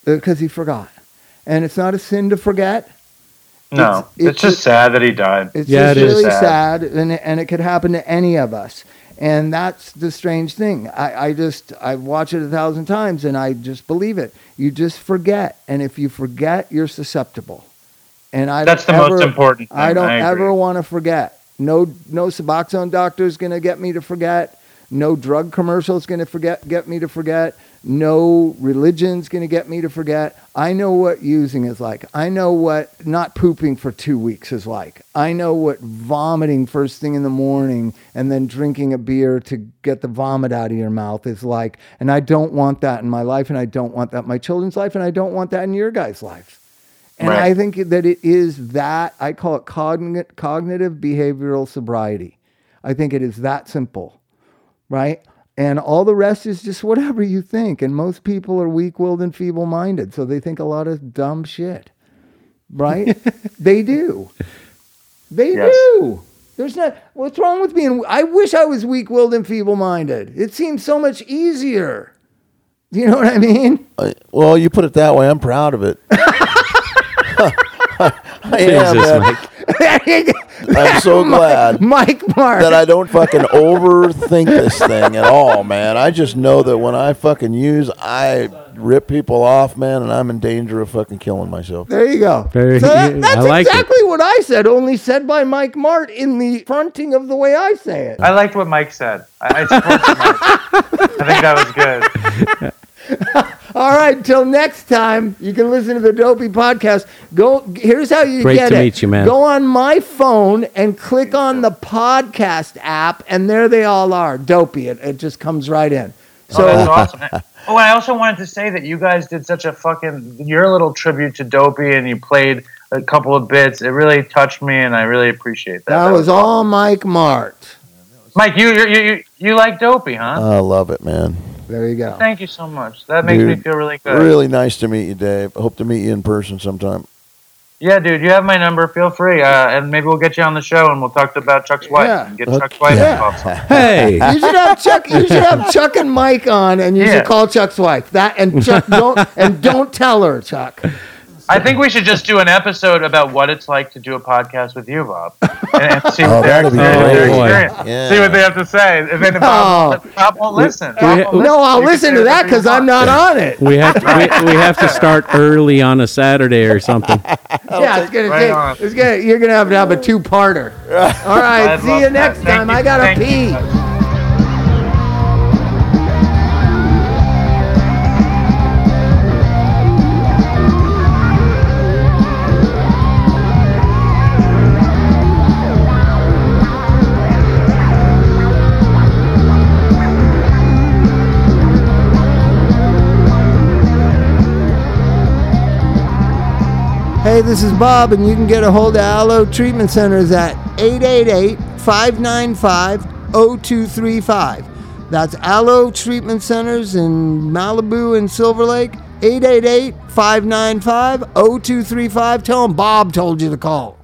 Uh, because he forgot, and it's not a sin to forget. no, it's- it's, just sad that he died. It's Yeah, just it is. really Sad. sad, and it, and it could happen to any of us. And that's the strange thing. I, I just I watch it a thousand times, and I just believe it. You just forget, and if you forget, you're susceptible. And I That's the don't most important thing. I don't I ever want to forget. No, no Suboxone doctor is going to get me to forget. No drug commercial is going to forget get me to forget. No religion's going to get me to forget. I know what using is like. I know what not pooping for two weeks is like. I know what vomiting first thing in the morning and then drinking a beer to get the vomit out of your mouth is like. And I don't want that in my life, and I don't want that in my children's life, and I don't want that in your guys' life. And Right. I think that it is that I call it cogn- cognitive behavioral sobriety. I think it is that simple, right? And all the rest is just whatever you think. And most people are weak willed and feeble minded. So they think a lot of dumb shit, right? they do. They Yes. do. There's not, what's wrong with being, I wish I was weak willed and feeble minded. It seems so much easier. You know what I mean? Uh, Well, you put it that way. I'm proud of it. I am, Jesus, man. Mike. There you go. I'm so glad Mike Mark. that I don't fucking overthink this thing at all, man. I just know that when I fucking use, I rip people off, man, and I'm in danger of fucking killing myself. There you go. Very- so that- I that's like it. exactly what I said, only said by Mike Mart in the fronting of the way I say it. I liked what Mike said. I, I Mike. I think that was good. All right, till next time, you can listen to the Dopey podcast. Go. Here's how you Great get to it. meet you, man. Go on my phone and click on the podcast app, and there they all are. Dopey. It, it just comes right in. Oh, so oh, that's awesome. Oh, I also wanted to say that you guys did such a fucking your little tribute to Dopey, and you played a couple of bits. It really touched me, and I really appreciate that. that was all Mike Mart. Mike, you you you, you like Dopey, huh? I love it, man. There you go. Thank you so much. That makes me feel really good. Really nice to meet you, Dave. I hope to meet you in person sometime. Yeah, dude, you have my number. Feel free, uh, and maybe we'll get you on the show and we'll talk about Chuck's wife Yeah. and get Okay. Chuck's wife Yeah. involved. Hey, You should have Chuck. You should have Chuck and Mike on, and you Yeah. should call Chuck's wife. That and Chuck don't and don't tell her, Chuck. I think we should just do an episode about what it's like to do a podcast with you, Bob, and, and see Oh, what their experience, their Oh, experience. Yeah. See what they have to say. If then Bob, Oh. Bob won't listen. we- Bob won't No, I'll You listen to that because I'm not on it. we have to, we, we have to start early on a Saturday or something. Yeah, it's gonna Right take. It's gonna. You're gonna have to have a two-parter. All right. I'd see you next Thank time. you. I gotta Thank you. pee. Hey, this is Bob, and you can get a hold of Alo Treatment Centers at 888 595 0235. That's Alo Treatment Centers in Malibu and Silver Lake, 888 595 0235. Tell them Bob told you to call.